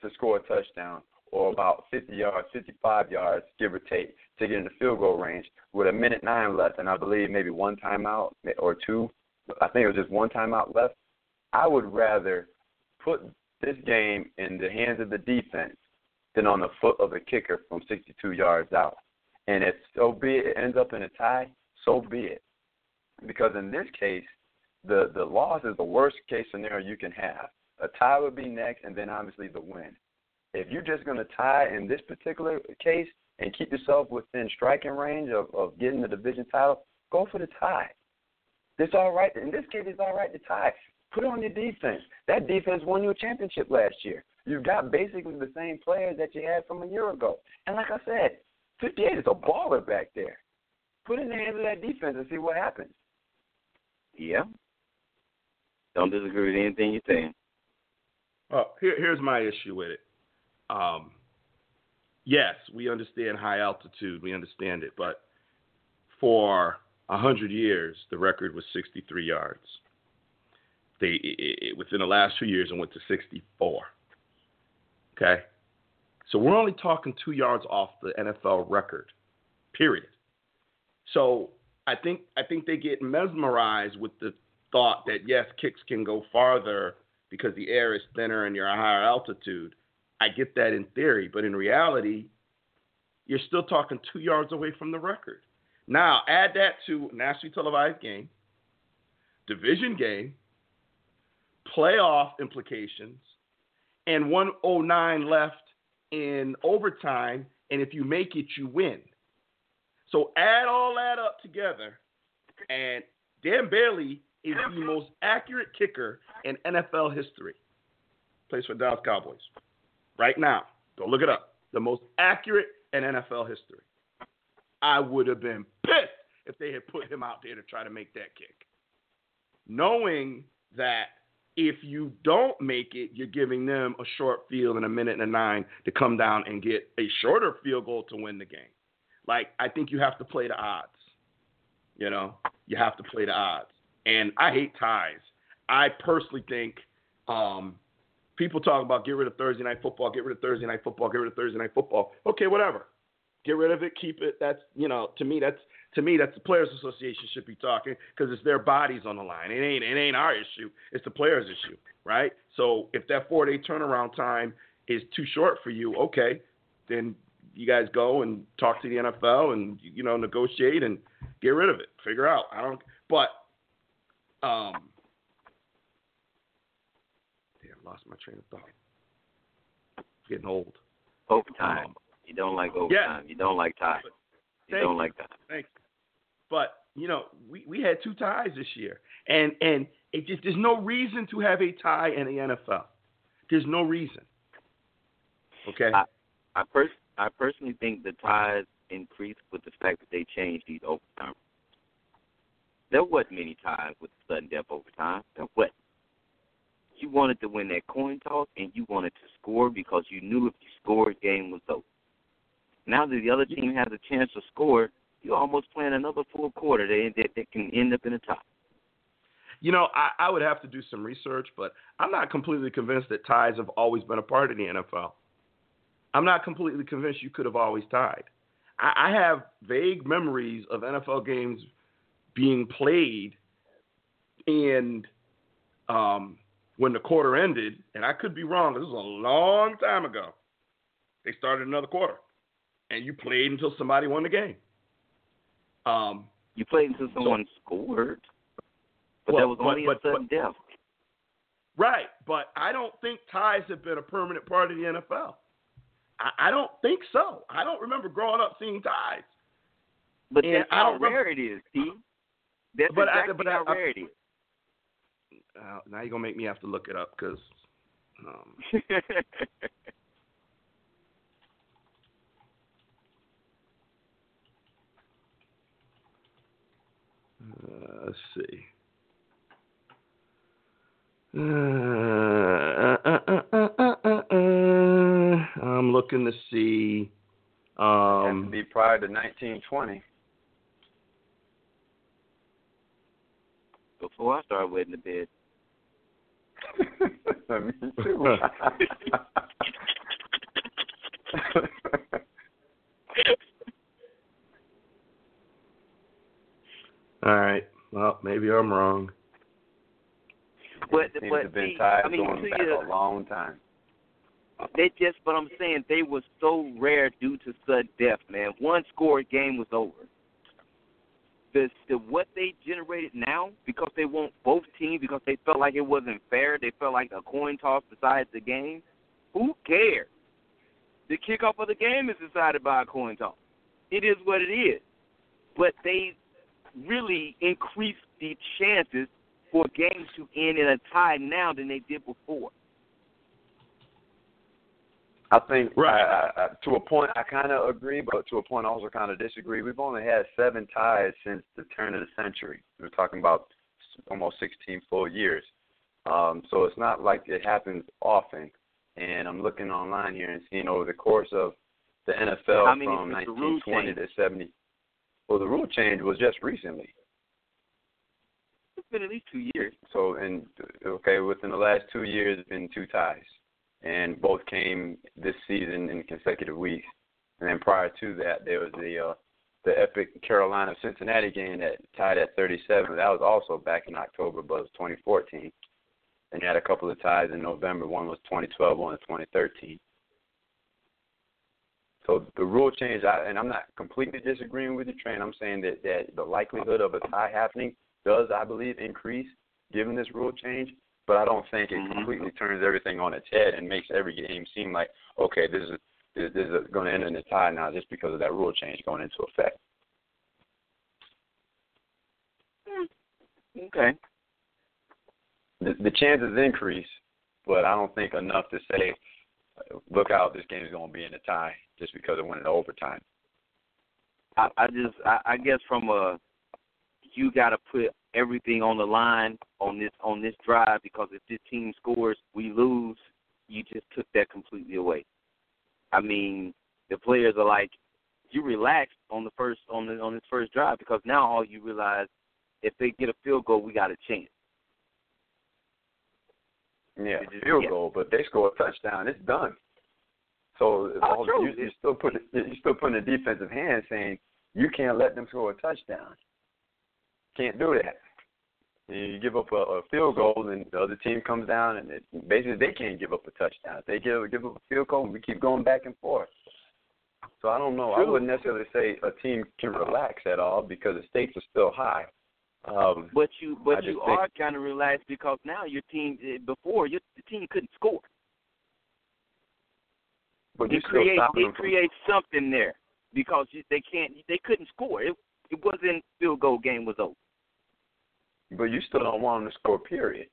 to score a touchdown, or about 50 yards, 55 yards, give or take, to get in the field goal range with a minute nine left, and I believe maybe one timeout or two. I think it was just one timeout left. I would rather put this game in the hands of the defense than on the foot of the kicker from 62 yards out. And if so be it, it ends up in a tie, so be it. Because in this case, the the loss is the worst case scenario you can have. A tie would be next, and then obviously the win. If you're just going to tie in this particular case and keep yourself within striking range of, of getting the division title, go for the tie. It's all right. In this case, it's all right to tie. Put on your defense. That defense won you a championship last year. You've got basically the same players that you had from a year ago. And like I said, 58 is a baller back there. Put it in the hands of that defense and see what happens. Yeah. Don't disagree with anything you're saying. Well, here, here's my issue with it. Um, yes, we understand high altitude, we understand it, but for a hundred years, the record was 63 yards. They it, it, within the last two years, it went to 64. Okay, so we're only talking two yards off the NFL record Period. So I think I think they get mesmerized with the thought that yes, kicks can go farther because the air is thinner and you're at a higher altitude. I get that in theory, but in reality, you're still talking two yards away from the record. Now add that to nationally televised game, division game, playoff implications, and 109 left in overtime, and if you make it, you win. So add all that up together, and Dan Bailey is the most accurate kicker in NFL history. Plays for Dallas Cowboys. Right now. Go look it up. The most accurate in NFL history. I would have been pissed if they had put him out there to try to make that kick. Knowing that if you don't make it, you're giving them a short field in a minute and a nine to come down and get a shorter field goal to win the game. Like, I think you have to play the odds. You know, you have to play the odds. And I hate ties. I personally think um, people talk about get rid of Thursday night football, get rid of Thursday night football, get rid of Thursday night football. Okay, whatever. Get rid of it, keep it. That's you know, to me, that's to me, that's the players' association should be talking because it's their bodies on the line. It ain't it ain't our issue. It's the players' issue, right? So if that four day turnaround time is too short for you, okay, then you guys go and talk to the NFL and you know negotiate and get rid of it. Figure out. I don't. But um, damn, lost my train of thought. Getting old. Overtime. Um, you don't like overtime. Yeah. You don't like time. You Thank don't you. like that. Thanks. But you know, we, we had two ties this year, and and it just there's no reason to have a tie in the NFL. There's no reason. Okay. I- I pers- I personally think the ties increased with the fact that they changed these overtime. There wasn't many ties with sudden death overtime. There wasn't. You wanted to win that coin toss and you wanted to score because you knew if you scored, game was over. Now that the other team has a chance to score, you're almost playing another full quarter that, can end up in a tie. You know, I, I would have to do some research, but I'm not completely convinced that ties have always been a part of the NFL. I'm not completely convinced you could have always tied. I, I have vague memories of NFL games being played and um, when the quarter ended, and I could be wrong, this was a long time ago. They started another quarter, and you played until somebody won the game. Um, You played until someone scored, but Well, that was only but- a sudden death. Right, but I don't think ties have been a permanent part of the NFL. I, I don't think so. I don't remember growing up seeing ties. But And that's I how don't rare it is, Steve. That's But I- exactly but how I- rare it is. Uh, now you're gonna make me have to look it up because um, uh, let's see. Uh, uh, uh, uh, uh, uh, uh, I'm looking to see. It has to Um, be prior to 1920. Before I started wetting the bed. Me too. all right. Well, maybe I'm wrong. But Seems but to have been see, tied I mean, going two back years, a long time. they just. But I'm saying they were so rare due to sudden death, man. One score, game was over. The, the what they generated now because they want both teams because they felt like it wasn't fair. They felt like a coin toss decided the game. Who cares? The kickoff of the game is decided by a coin toss. It is what it is. But they really increased the chances for games to end in a tie now than they did before. I think Right. I, I, I, to a point I kind of agree, but to a point I also kind of disagree. We've only had seven ties since the turn of the century. We're talking about almost 16 full years. Um, so it's not like it happens often. And I'm looking online here and seeing over the course of the NFL How many from since the rule 1920 to 70. Well, the rule change was just recently. It's been at least two years. So, and okay, within the last two years, it's been two ties, and both came this season in consecutive weeks. And then prior to that, there was the uh, the epic Carolina Cincinnati game that tied at 37. That was also back in October, but it was 2014. And you had a couple of ties in November. One was 2012, one was 2013. So the rule change, I, and I'm not completely disagreeing with you, Train. I'm saying that, that the likelihood of a tie happening does, I believe, increase given this rule change. But I don't think it Mhm. completely turns everything on its head and makes every game seem like okay, this is this, this is going to end in a tie now just because of that rule change going into effect. Okay. The, the chances increase, but I don't think enough to say, look out, this game is going to be in a tie just because it went into overtime. I, I just I, I guess from a you got to put everything on the line on this on this drive because if this team scores, we lose. You just took that completely away. I mean, the players are like, you relaxed on the first on the on this first drive because now all you realize, if they get a field goal, we got a chance. Yeah, just- field yeah. goal, but they score a touchdown, it's done. So Oh, all, you, you still put you still putting a defensive hand saying you can't let them score a touchdown. Can't do that. You give up a, a field goal, and the other team comes down, and it, basically they can't give up a touchdown. If they give give up a field goal, and we keep going back and forth. So I don't know. I wouldn't necessarily say a team can relax at all because the stakes are still high. Um, But you but you think- are kind of relaxed because now your team eh, before your the team couldn't score. but you It still creates stopping it creates something there because you, they can't they couldn't score. It it wasn't field goal game was over. But you still don't want them to score. Period.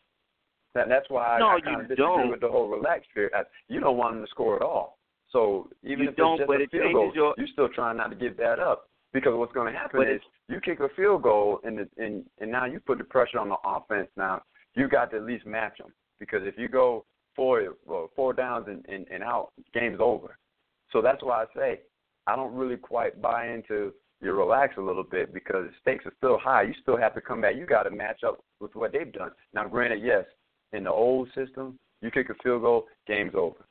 That, that's why No, I, I kind of disagree don't. with the whole relax period. I, you don't want them to score at all. So even You if don't, it's just a field goal, your- you're still trying not to give that up because what's going to happen But is you kick a field goal and the, and and now you put the pressure on the offense. Now you got to at least match them because if you go four well, four downs and, and, and out, game's over. So that's why I say I don't really quite buy into you relax a little bit because the stakes are still high. You still have to come back. You got to match up with what they've done. Now, granted, yes, in the old system, you kick a field goal, game's over.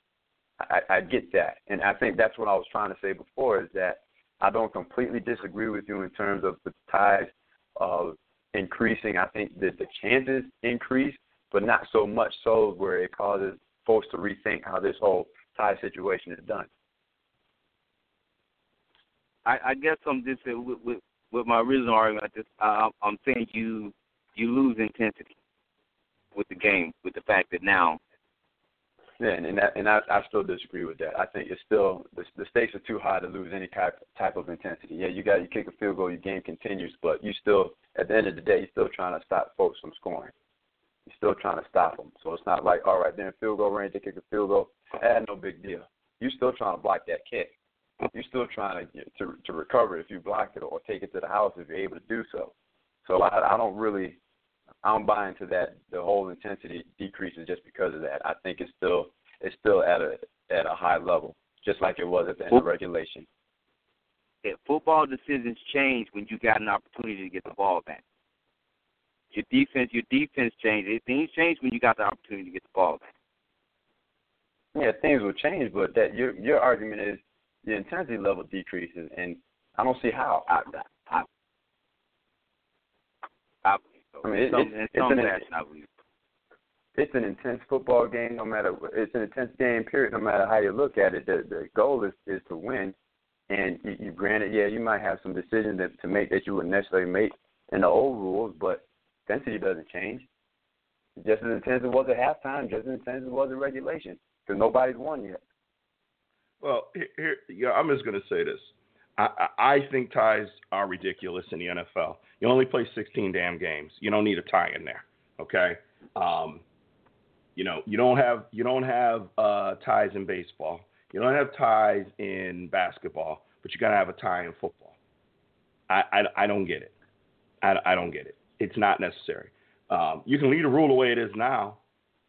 I, I get that, and I think that's what I was trying to say before is that I don't completely disagree with you in terms of the ties uh, increasing. I think that the chances increase, but not so much so where it causes folks to rethink how this whole tie situation is done. I, I guess I'm just with, with with my original argument. I just I, I'm saying you you lose intensity with the game with the fact that now Yeah, and that, and I, I still disagree with that. I think it's still the, the stakes are too high to lose any type type of intensity. Yeah, you got you kick a field goal, your game continues, but you still at the end of the day, you're still trying to stop folks from scoring. You're still trying to stop them. So it's not like all right, then field goal range, they kick a field goal, eh, no big deal. You're still trying to block that kick. You're still trying to to to recover if you block it or take it to the house if you're able to do so. So I, I don't really I don't buy into that. The whole intensity decreases just because of that. I think it's still it's still at a at a high level, just like it was at the end of regulation. that football decisions change when you got an opportunity to get the ball back. Your defense your defense changes. Things change when you got the opportunity to get the ball back. Yeah, things will change, but that your your argument is the intensity level decreases, and I don't see how. I, I, I, I mean, it- some, it's- it's an- fashion, I believe. It's an intense football game, no matter it's an intense game. Period. No matter how you look at it, the the goal is is to win. And you, you granted, yeah, you might have some decisions that, to make that you wouldn't necessarily make in the old rules, but intensity doesn't change. Just as intense as it was at halftime, just as intense as it was in regulation, because nobody's won yet. Well, here, here yeah, I'm just going to say this. I, I, think ties are ridiculous in the NFL. You only play 16 damn games. You don't need a tie in there. Okay. Um, you know, you don't have you don't have uh, ties in baseball. You don't have ties in basketball, but you got to have a tie in football. I, I, I don't get it. I, I don't get it. It's not necessary. Um, you can leave the rule the way it is now,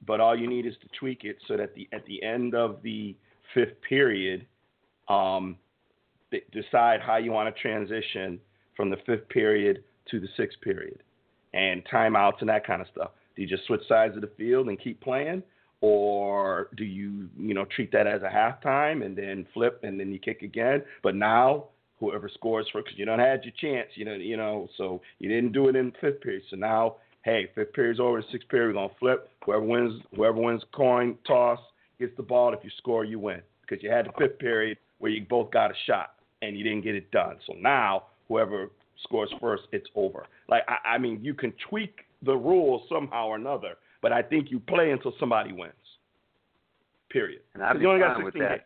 but all you need is to tweak it so that the at the end of the fifth period, um, decide how you want to transition from the fifth period to the sixth period, and timeouts and that kind of stuff. Do you just switch sides of the field and keep playing, or do you you know treat that as a halftime and then flip and then you kick again? But now whoever scores first, because you don't had your chance, you know, you know, so you didn't do it in the fifth period. So now, hey, fifth period's over, sixth period, we're gonna flip. Whoever wins, whoever wins coin toss gets the ball. If you score, you win, because you had the fifth period where you both got a shot and you didn't get it done. So now, whoever scores first, it's over. Like I, I mean, you can tweak the rules somehow or another, but I think you play until somebody wins. Period. And I'd be you only got fine with 16 that. games.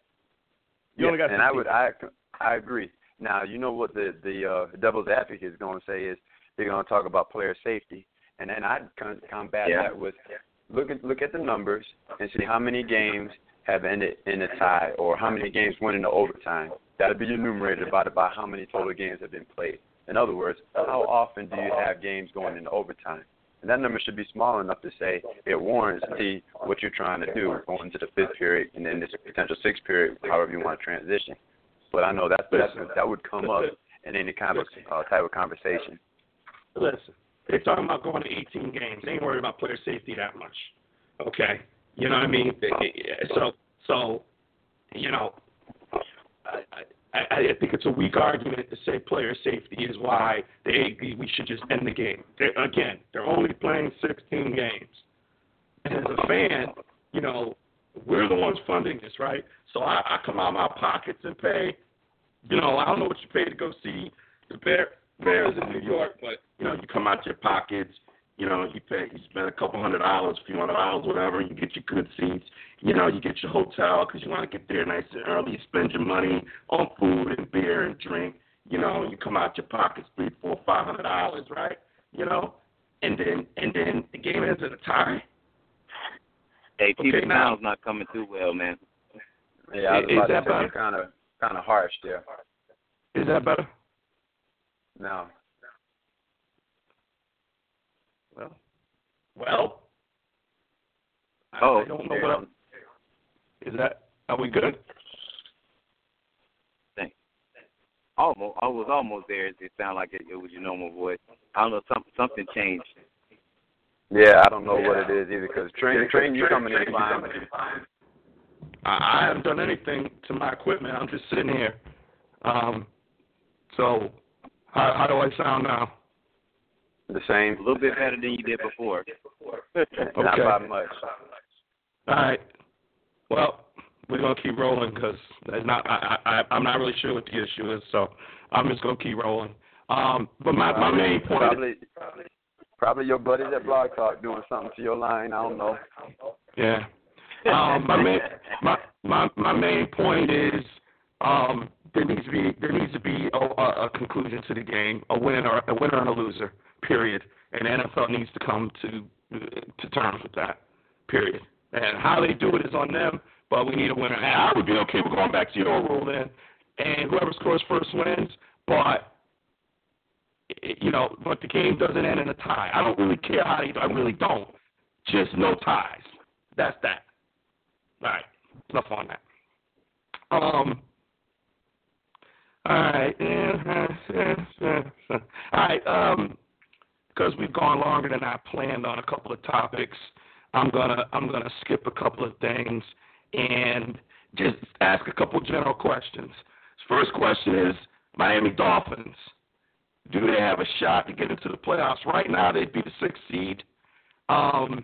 You yeah, only got and I 16 would I I agree. Now you know what the the uh, devil's advocate is going to say is they're going to talk about player safety, and then I'd combat Yeah. that with look at look at the numbers and see how many games have ended in a tie or how many games went into overtime. That'll be your numerator divided by how many total games have been played. In other words, how often do you have games going into overtime? And that number should be small enough to say it warrants the what you're trying to do going to the fifth period and then this potential sixth period, however you want to transition. But I know that's, that's that would come up in any kind of uh, type of conversation. Listen, they're talking about going to 18 games. They ain't worried about player safety that much. Okay, you know what I mean? So, so, you know, I, I, I think it's a weak argument to say player safety is why they we should just end the game. They're, again, they're only playing 16 games, and as a fan, you know, we're the ones funding this, right? So I, I come out of my pockets and pay. You know, I don't know what you pay to go see the Bear, Bears in New York, but you know, you come out your pockets. You know, you pay, you spend a couple hundred dollars, a few hundred dollars, whatever. You get your good seats. You know, you get your hotel because you want to get there nice and early. You spend your money on food and beer and drink. You know, you come out your pockets three, four, five hundred dollars, right? You know, and then and then the game ends in a tie. Hey, Okay, TV now- Brown's not coming through well, man. Yeah, I was Is about that say better? kind of kind of harsh there. Is that better? No, Well, well. I- Oh, I don't know yeah. what. I'm- Is that? Are we good? Almost, I was almost there. It sounded like it, it was your normal voice. I don't know, some, something changed. yeah, I don't know what it is either because train train you coming in fine. I, I haven't done anything to my equipment. I'm just sitting here. Um, so, how, how do I sound now? The same. A little bit better than you did before. not by much. All right. Well, we're gonna keep rolling because not I, I I'm not really sure what the issue is, so I'm just gonna keep rolling. Um, but my my main point. Probably, probably your buddies at Blog Talk doing something to your line. I don't know. Yeah. Um, my main my, my my main point is um, there needs to be there needs to be a, a, conclusion to the game, a winner a winner and a loser. Period. And NFL needs to come to to terms with that. Period. And how they do it is on them, but we need a winner. And I would be okay with going back to your rule then, and whoever scores first wins. But you know, but the game doesn't end in a tie. I don't really care how they. I really don't. Just no ties. That's that. All right. Enough on that. Um. All right. All right. Um. Because we've gone longer than I planned on a couple of topics, I'm gonna I'm gonna skip a couple of things and just ask a couple general questions. First question is Miami Dolphins. Do they have a shot to get into the playoffs? Right now, they'd be the sixth seed. Um,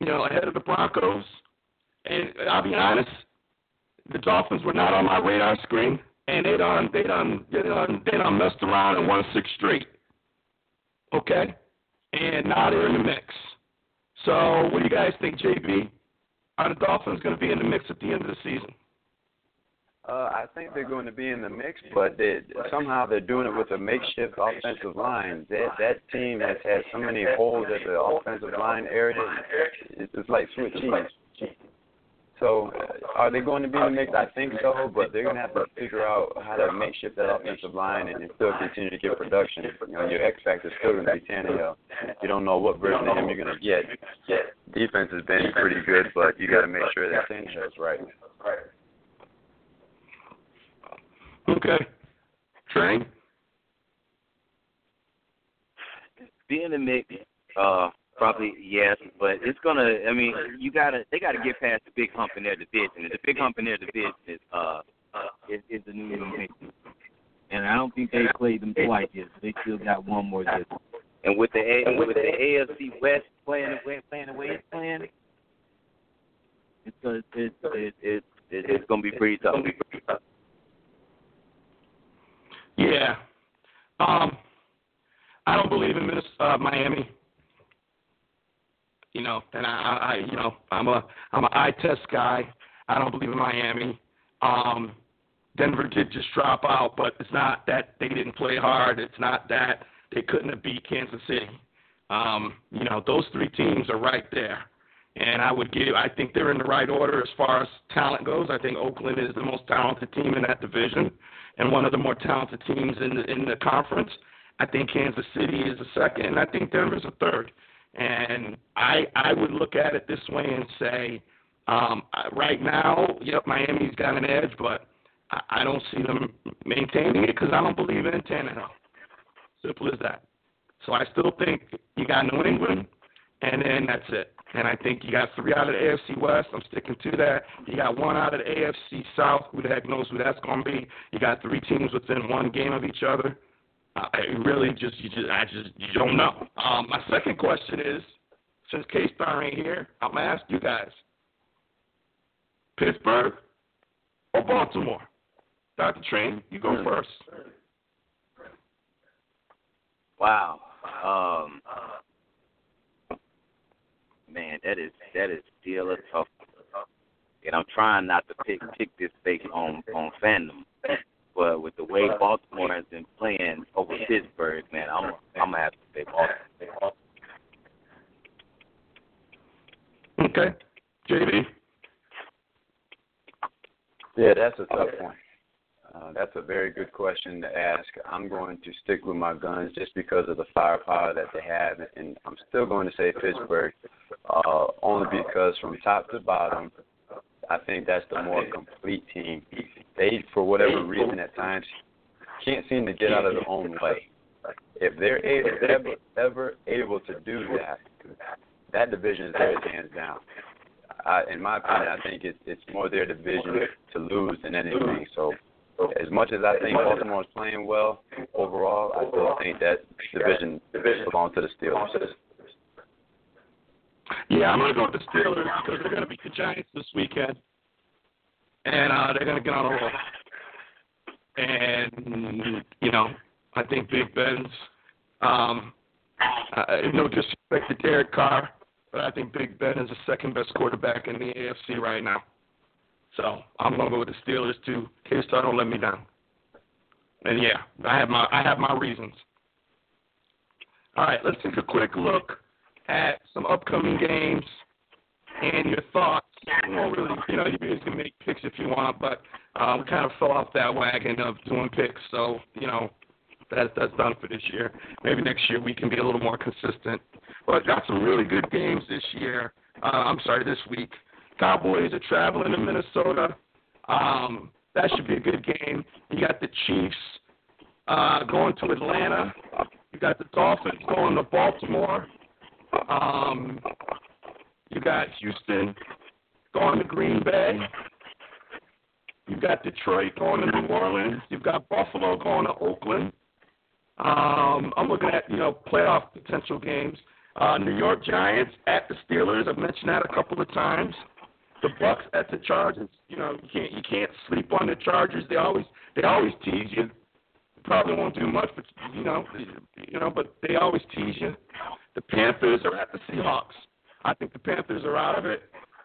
you know, ahead of the Broncos. And I'll be honest, the Dolphins were not on my radar screen, and they done they done they done they done messed around and won six straight. Okay, and now they're in the mix. So, what do you guys think, JB? Are the Dolphins going to be in the mix at the end of the season? Uh, I think they're going to be in the mix, but they, somehow they're doing it with a makeshift offensive line. That that team has had so many holes at the offensive line area. It's, like Swiss cheese. So, uh, are they going to be in the mix? I think so, but they're going to have to figure out how to makeshift that offensive line and, and still continue to get production. You know, your X factor is still going to be Tannehill. You don't know what version of him you're going to get. Defense has been pretty good, but you got to make sure that Tannehill's right. Okay. Train? Be in the mix, uh, probably yes, but it's gonna. I mean, you gotta. They gotta get past the big hump in their division. And the big hump in their division is uh, uh is, is the New York Knicks. I don't think they played them twice yet. They still got one more yet. And with the and with the AFC West playing the way playing the way it's playing, it's it's it's it, it, it, it's gonna be pretty tough. Yeah. Um, I don't believe in Minnesota, uh, Miami. You know, and I, I, you know, I'm a, I'm an eye test guy. I don't believe in Miami. Um, Denver did just drop out, but it's not that they didn't play hard. It's not that they couldn't have beat Kansas City. Um, you know, those three teams are right there. And I would give, I think they're in the right order as far as talent goes. I think Oakland is the most talented team in that division and one of the more talented teams in the, in the conference. I think Kansas City is a second, and I think Denver's a third. And I I would look at it this way and say, um, right now, yep, Miami's got an edge, but I, I don't see them maintaining it because I don't believe in Tannehill. Simple as that. So I still think you got New England, and then that's it. And I think you got three out of the AFC West. I'm sticking to that. You got one out of the AFC South. Who the heck knows who that's going to be? You got three teams within one game of each other. Uh, really, just you just I just you don't know. Um, my second question is, since K Star ain't here, I'm gonna ask you guys: Pittsburgh or Baltimore? Dr. Train, you go first. Wow. Um, man, that is that is still a tough. One. And I'm trying not to pick pick this based on on fandom, but with the way Baltimore has been playing over Pittsburgh, man, I'm I'm gonna have to say Baltimore. Okay, JB. Yeah, that's a tough one. Uh, that's a very good question to ask. I'm going to stick with my guns just because of the firepower that they have, and I'm still going to say Pittsburgh, uh, only because from top to bottom, I think that's the more complete team. They, for whatever reason, at times can't seem to get out of their own way. If they're able, ever, ever able to do that, that division is theirs hands down. I, in my opinion, I think it's it's more their division to lose than anything. So as much as I think Baltimore is playing well overall, I still think that division belongs to the Steelers. Yeah, I'm going to go with the Steelers because they're going to beat the Giants this weekend, and uh, they're going to get on a roll. And you know, I think Big Ben's um, uh, no disrespect to Derek Carr, but I think Big Ben is the second best quarterback in the AFC right now. So I'm gonna go with the Steelers too. K-Star don't let me down. And yeah, I have my I have my reasons. All right, let's take a quick look at some upcoming games and your thoughts. We won't really, you know, you guys can make picks if you want, but uh, we kind of fell off that wagon of doing picks, so you know that's that's done for this year. Maybe next year we can be a little more consistent. But got some really good games this year. Uh, I'm sorry, this week. Cowboys are traveling to Minnesota. Um, that should be a good game. You got the Chiefs uh, going to Atlanta. You got the Dolphins going to Baltimore. Um, you got Houston going to Green Bay. You've got Detroit going to New Orleans. You've got Buffalo going to Oakland. Um, I'm looking at you know playoff potential games. Uh, New York Giants at the Steelers. I've mentioned that a couple of times the Bucks at the Chargers. You know, you can't you can't sleep on the Chargers. They always they always tease you. Probably won't do much, but you know, you know, but they always tease you. The Panthers are at the Seahawks. I think the Panthers are out of it,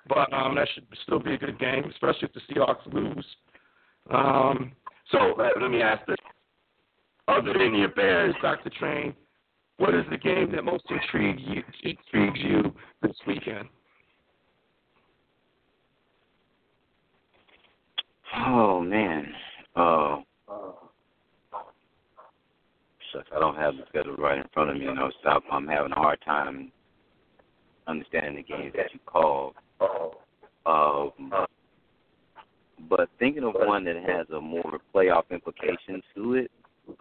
but um, that should still be a good game, especially if the Seahawks lose. Um, so let, let me ask this: Other than your Bears, Doctor Train, what is the game that most intrigues you, intrigues you this weekend? Oh man. Uh shucks, I don't have the schedule right in front of me, you know, so I'm having a hard time understanding the games that you called. Um but thinking of one that has a more playoff implication to it,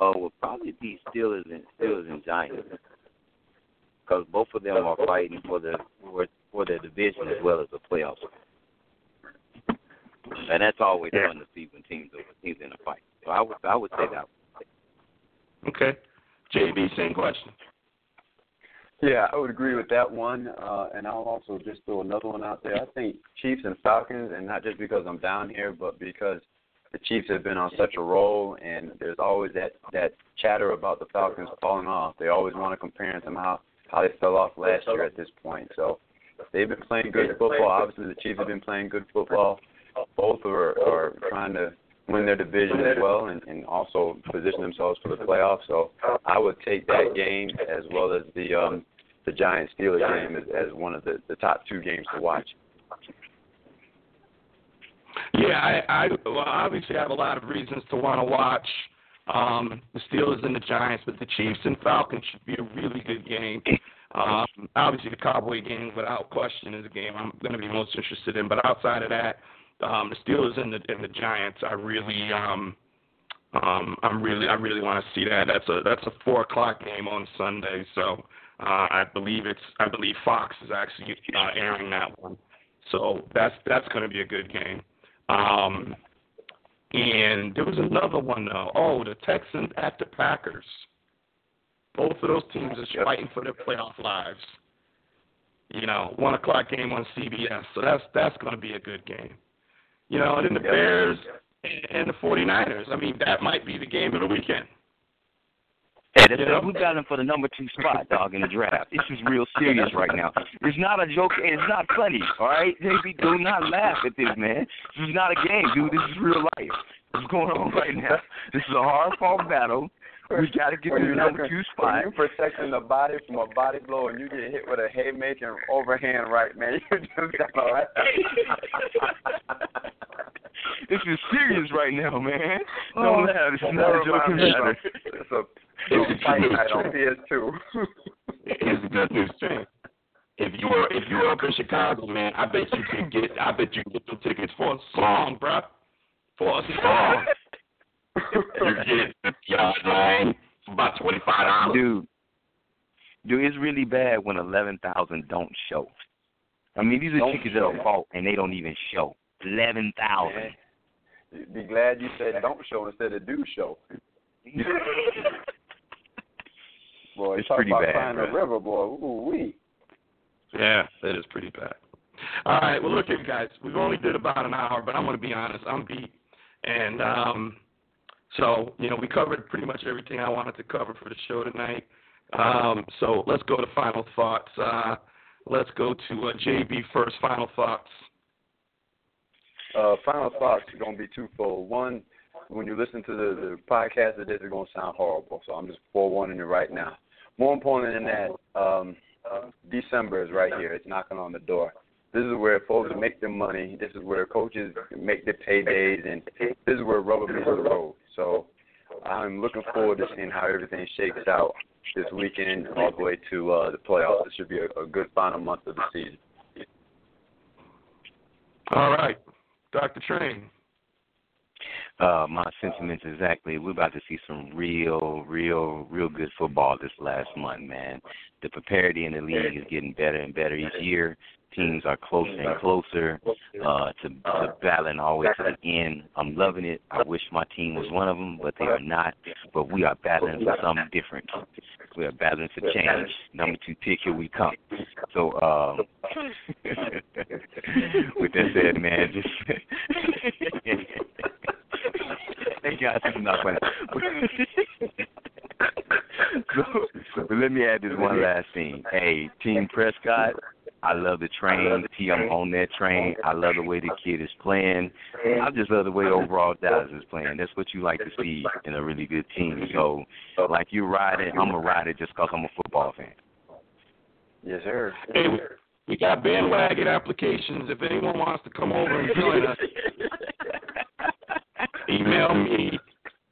uh, would probably be Steelers and Steelers and Giants, because both of them are fighting for the for, for their division as well as the playoffs and that's always fun to see when teams are teams in a fight. So I would I would say that. Okay. JB, same question. Yeah, I would agree with that one, uh, and I'll also just throw another one out there. I think Chiefs and Falcons, and not just because I'm down here, but because the Chiefs have been on such a roll, and there's always that that chatter about the Falcons falling off. They always want to compare them how how they fell off last year at this point. So they've been playing good football. Obviously, the Chiefs have been playing good football. Both are are trying to win their division as well, and, and also position themselves for the playoffs. So I would take that game as well as the um, the Giants Steelers game as, as one of the, the top two games to watch. Yeah, I, I well, obviously have a lot of reasons to want to watch um, the Steelers and the Giants, but the Chiefs and Falcons should be a really good game. Um, obviously, the Cowboy game, without question, is a game I'm going to be most interested in. But outside of that, um, the Steelers and the and the Giants, I really, um, um, I'm really, I really want to see that. That's a that's a four o'clock game on Sunday, so uh, I believe it's, I believe Fox is actually uh, airing that one. So that's that's going to be a good game. Um, and there was another one though. Oh, the Texans at the Packers. Both of those teams are fighting for their playoff lives. You know, one o'clock game on CBS. So that's that's going to be a good game. You know, and then the Bears and the 49ers. I mean, that might be the game of the weekend. Hey, that's, yeah. we got him for the number two spot, dog, in the draft. This is real serious right now. It's not a joke, and it's not funny. All right, JB, do not laugh at this, man. This is not a game, dude. This is real life. What's going on right now? This is a hard fought battle. We got to get to the number two spot. You're protecting the body from a body blow, and you get hit with a haymaker overhand right, man. You just got all right. this is serious right now, man. Oh, Don't oh, laugh. This is not a joking matter. It's a it's a fight night on PS2. it's a good news thing. If you were if you were up in Chicago, man, I bet you could get I bet you could get some tickets for a song, bro. For a song. you get fifty yard line for about twenty five dollars. Dude. Dude, it's really bad when eleven thousand don't show. I mean, these are don't tickets that are bought and they don't even show. Eleven thousand. Be glad you said don't show instead of do show. boy, it's talk pretty about bad. Crying the river, boy. Ooh wee. Yeah, that is pretty bad. All right, well look here, guys. We've only did about an hour, but I'm going to be honest. I'm beat, and um, so you know we covered pretty much everything I wanted to cover for the show tonight. Um, so let's go to final thoughts. Uh, let's go to uh, JB first. Final thoughts. Uh, final thoughts are going to be twofold. One, when you listen to the, the podcast, is going to sound horrible. So I'm just forewarning you right now. More important than that, um, December is right here. It's knocking on the door. This is where folks make their money. This is where coaches make their paydays, and this is where rubber meets the road. So I'm looking forward to seeing how everything shakes out this weekend all the way to uh, the playoffs. This should be a, a good final month of the season. All right, Dr. Train uh my sentiments exactly. We're about to see some real, real, real good football this last month, man. The preparity in the league is getting better and better each year. Teams are closer and closer uh, to, to battling all the way to the end. I'm loving it. I wish my team was one of them, but they are not. But we are battling for something different. We are battling for change. Number two pick, here we come. So, um, with that said, man, just Thank God this is not funny. so, but let me add this one last thing. Hey, Team Prescott, I love the train. T, I'm on that train. I love the way the kid is playing. I just love the way overall Dallas is playing. That's what you like to see in a really good team. So, like you ride it, I'm a rider just because I'm a football fan. Yes, sir. Hey, we got bandwagon applications. If anyone wants to come over and join us, email me.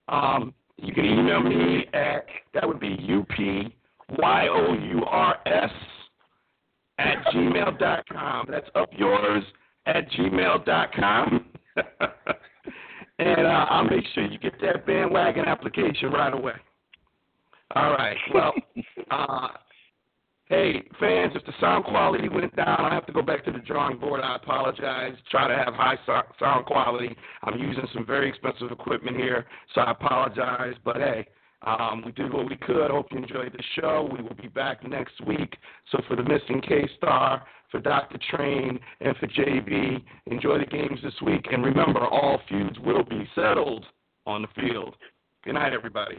Um, you can email me at that would be U P Y O yours at gmail dot com. and uh, I'll make sure you get that bandwagon application right away. All right. Well, uh, Hey, fans, if the sound quality went down, I have to go back to the drawing board. I apologize. Try to have high sound quality. I'm using some very expensive equipment here, so I apologize. But hey, Um, we did what we could. Hope you enjoyed the show. We will be back next week. So for the missing K Star, for Dr. Train, and for JB, enjoy the games this week. And remember, all feuds will be settled on the field. Good night, everybody.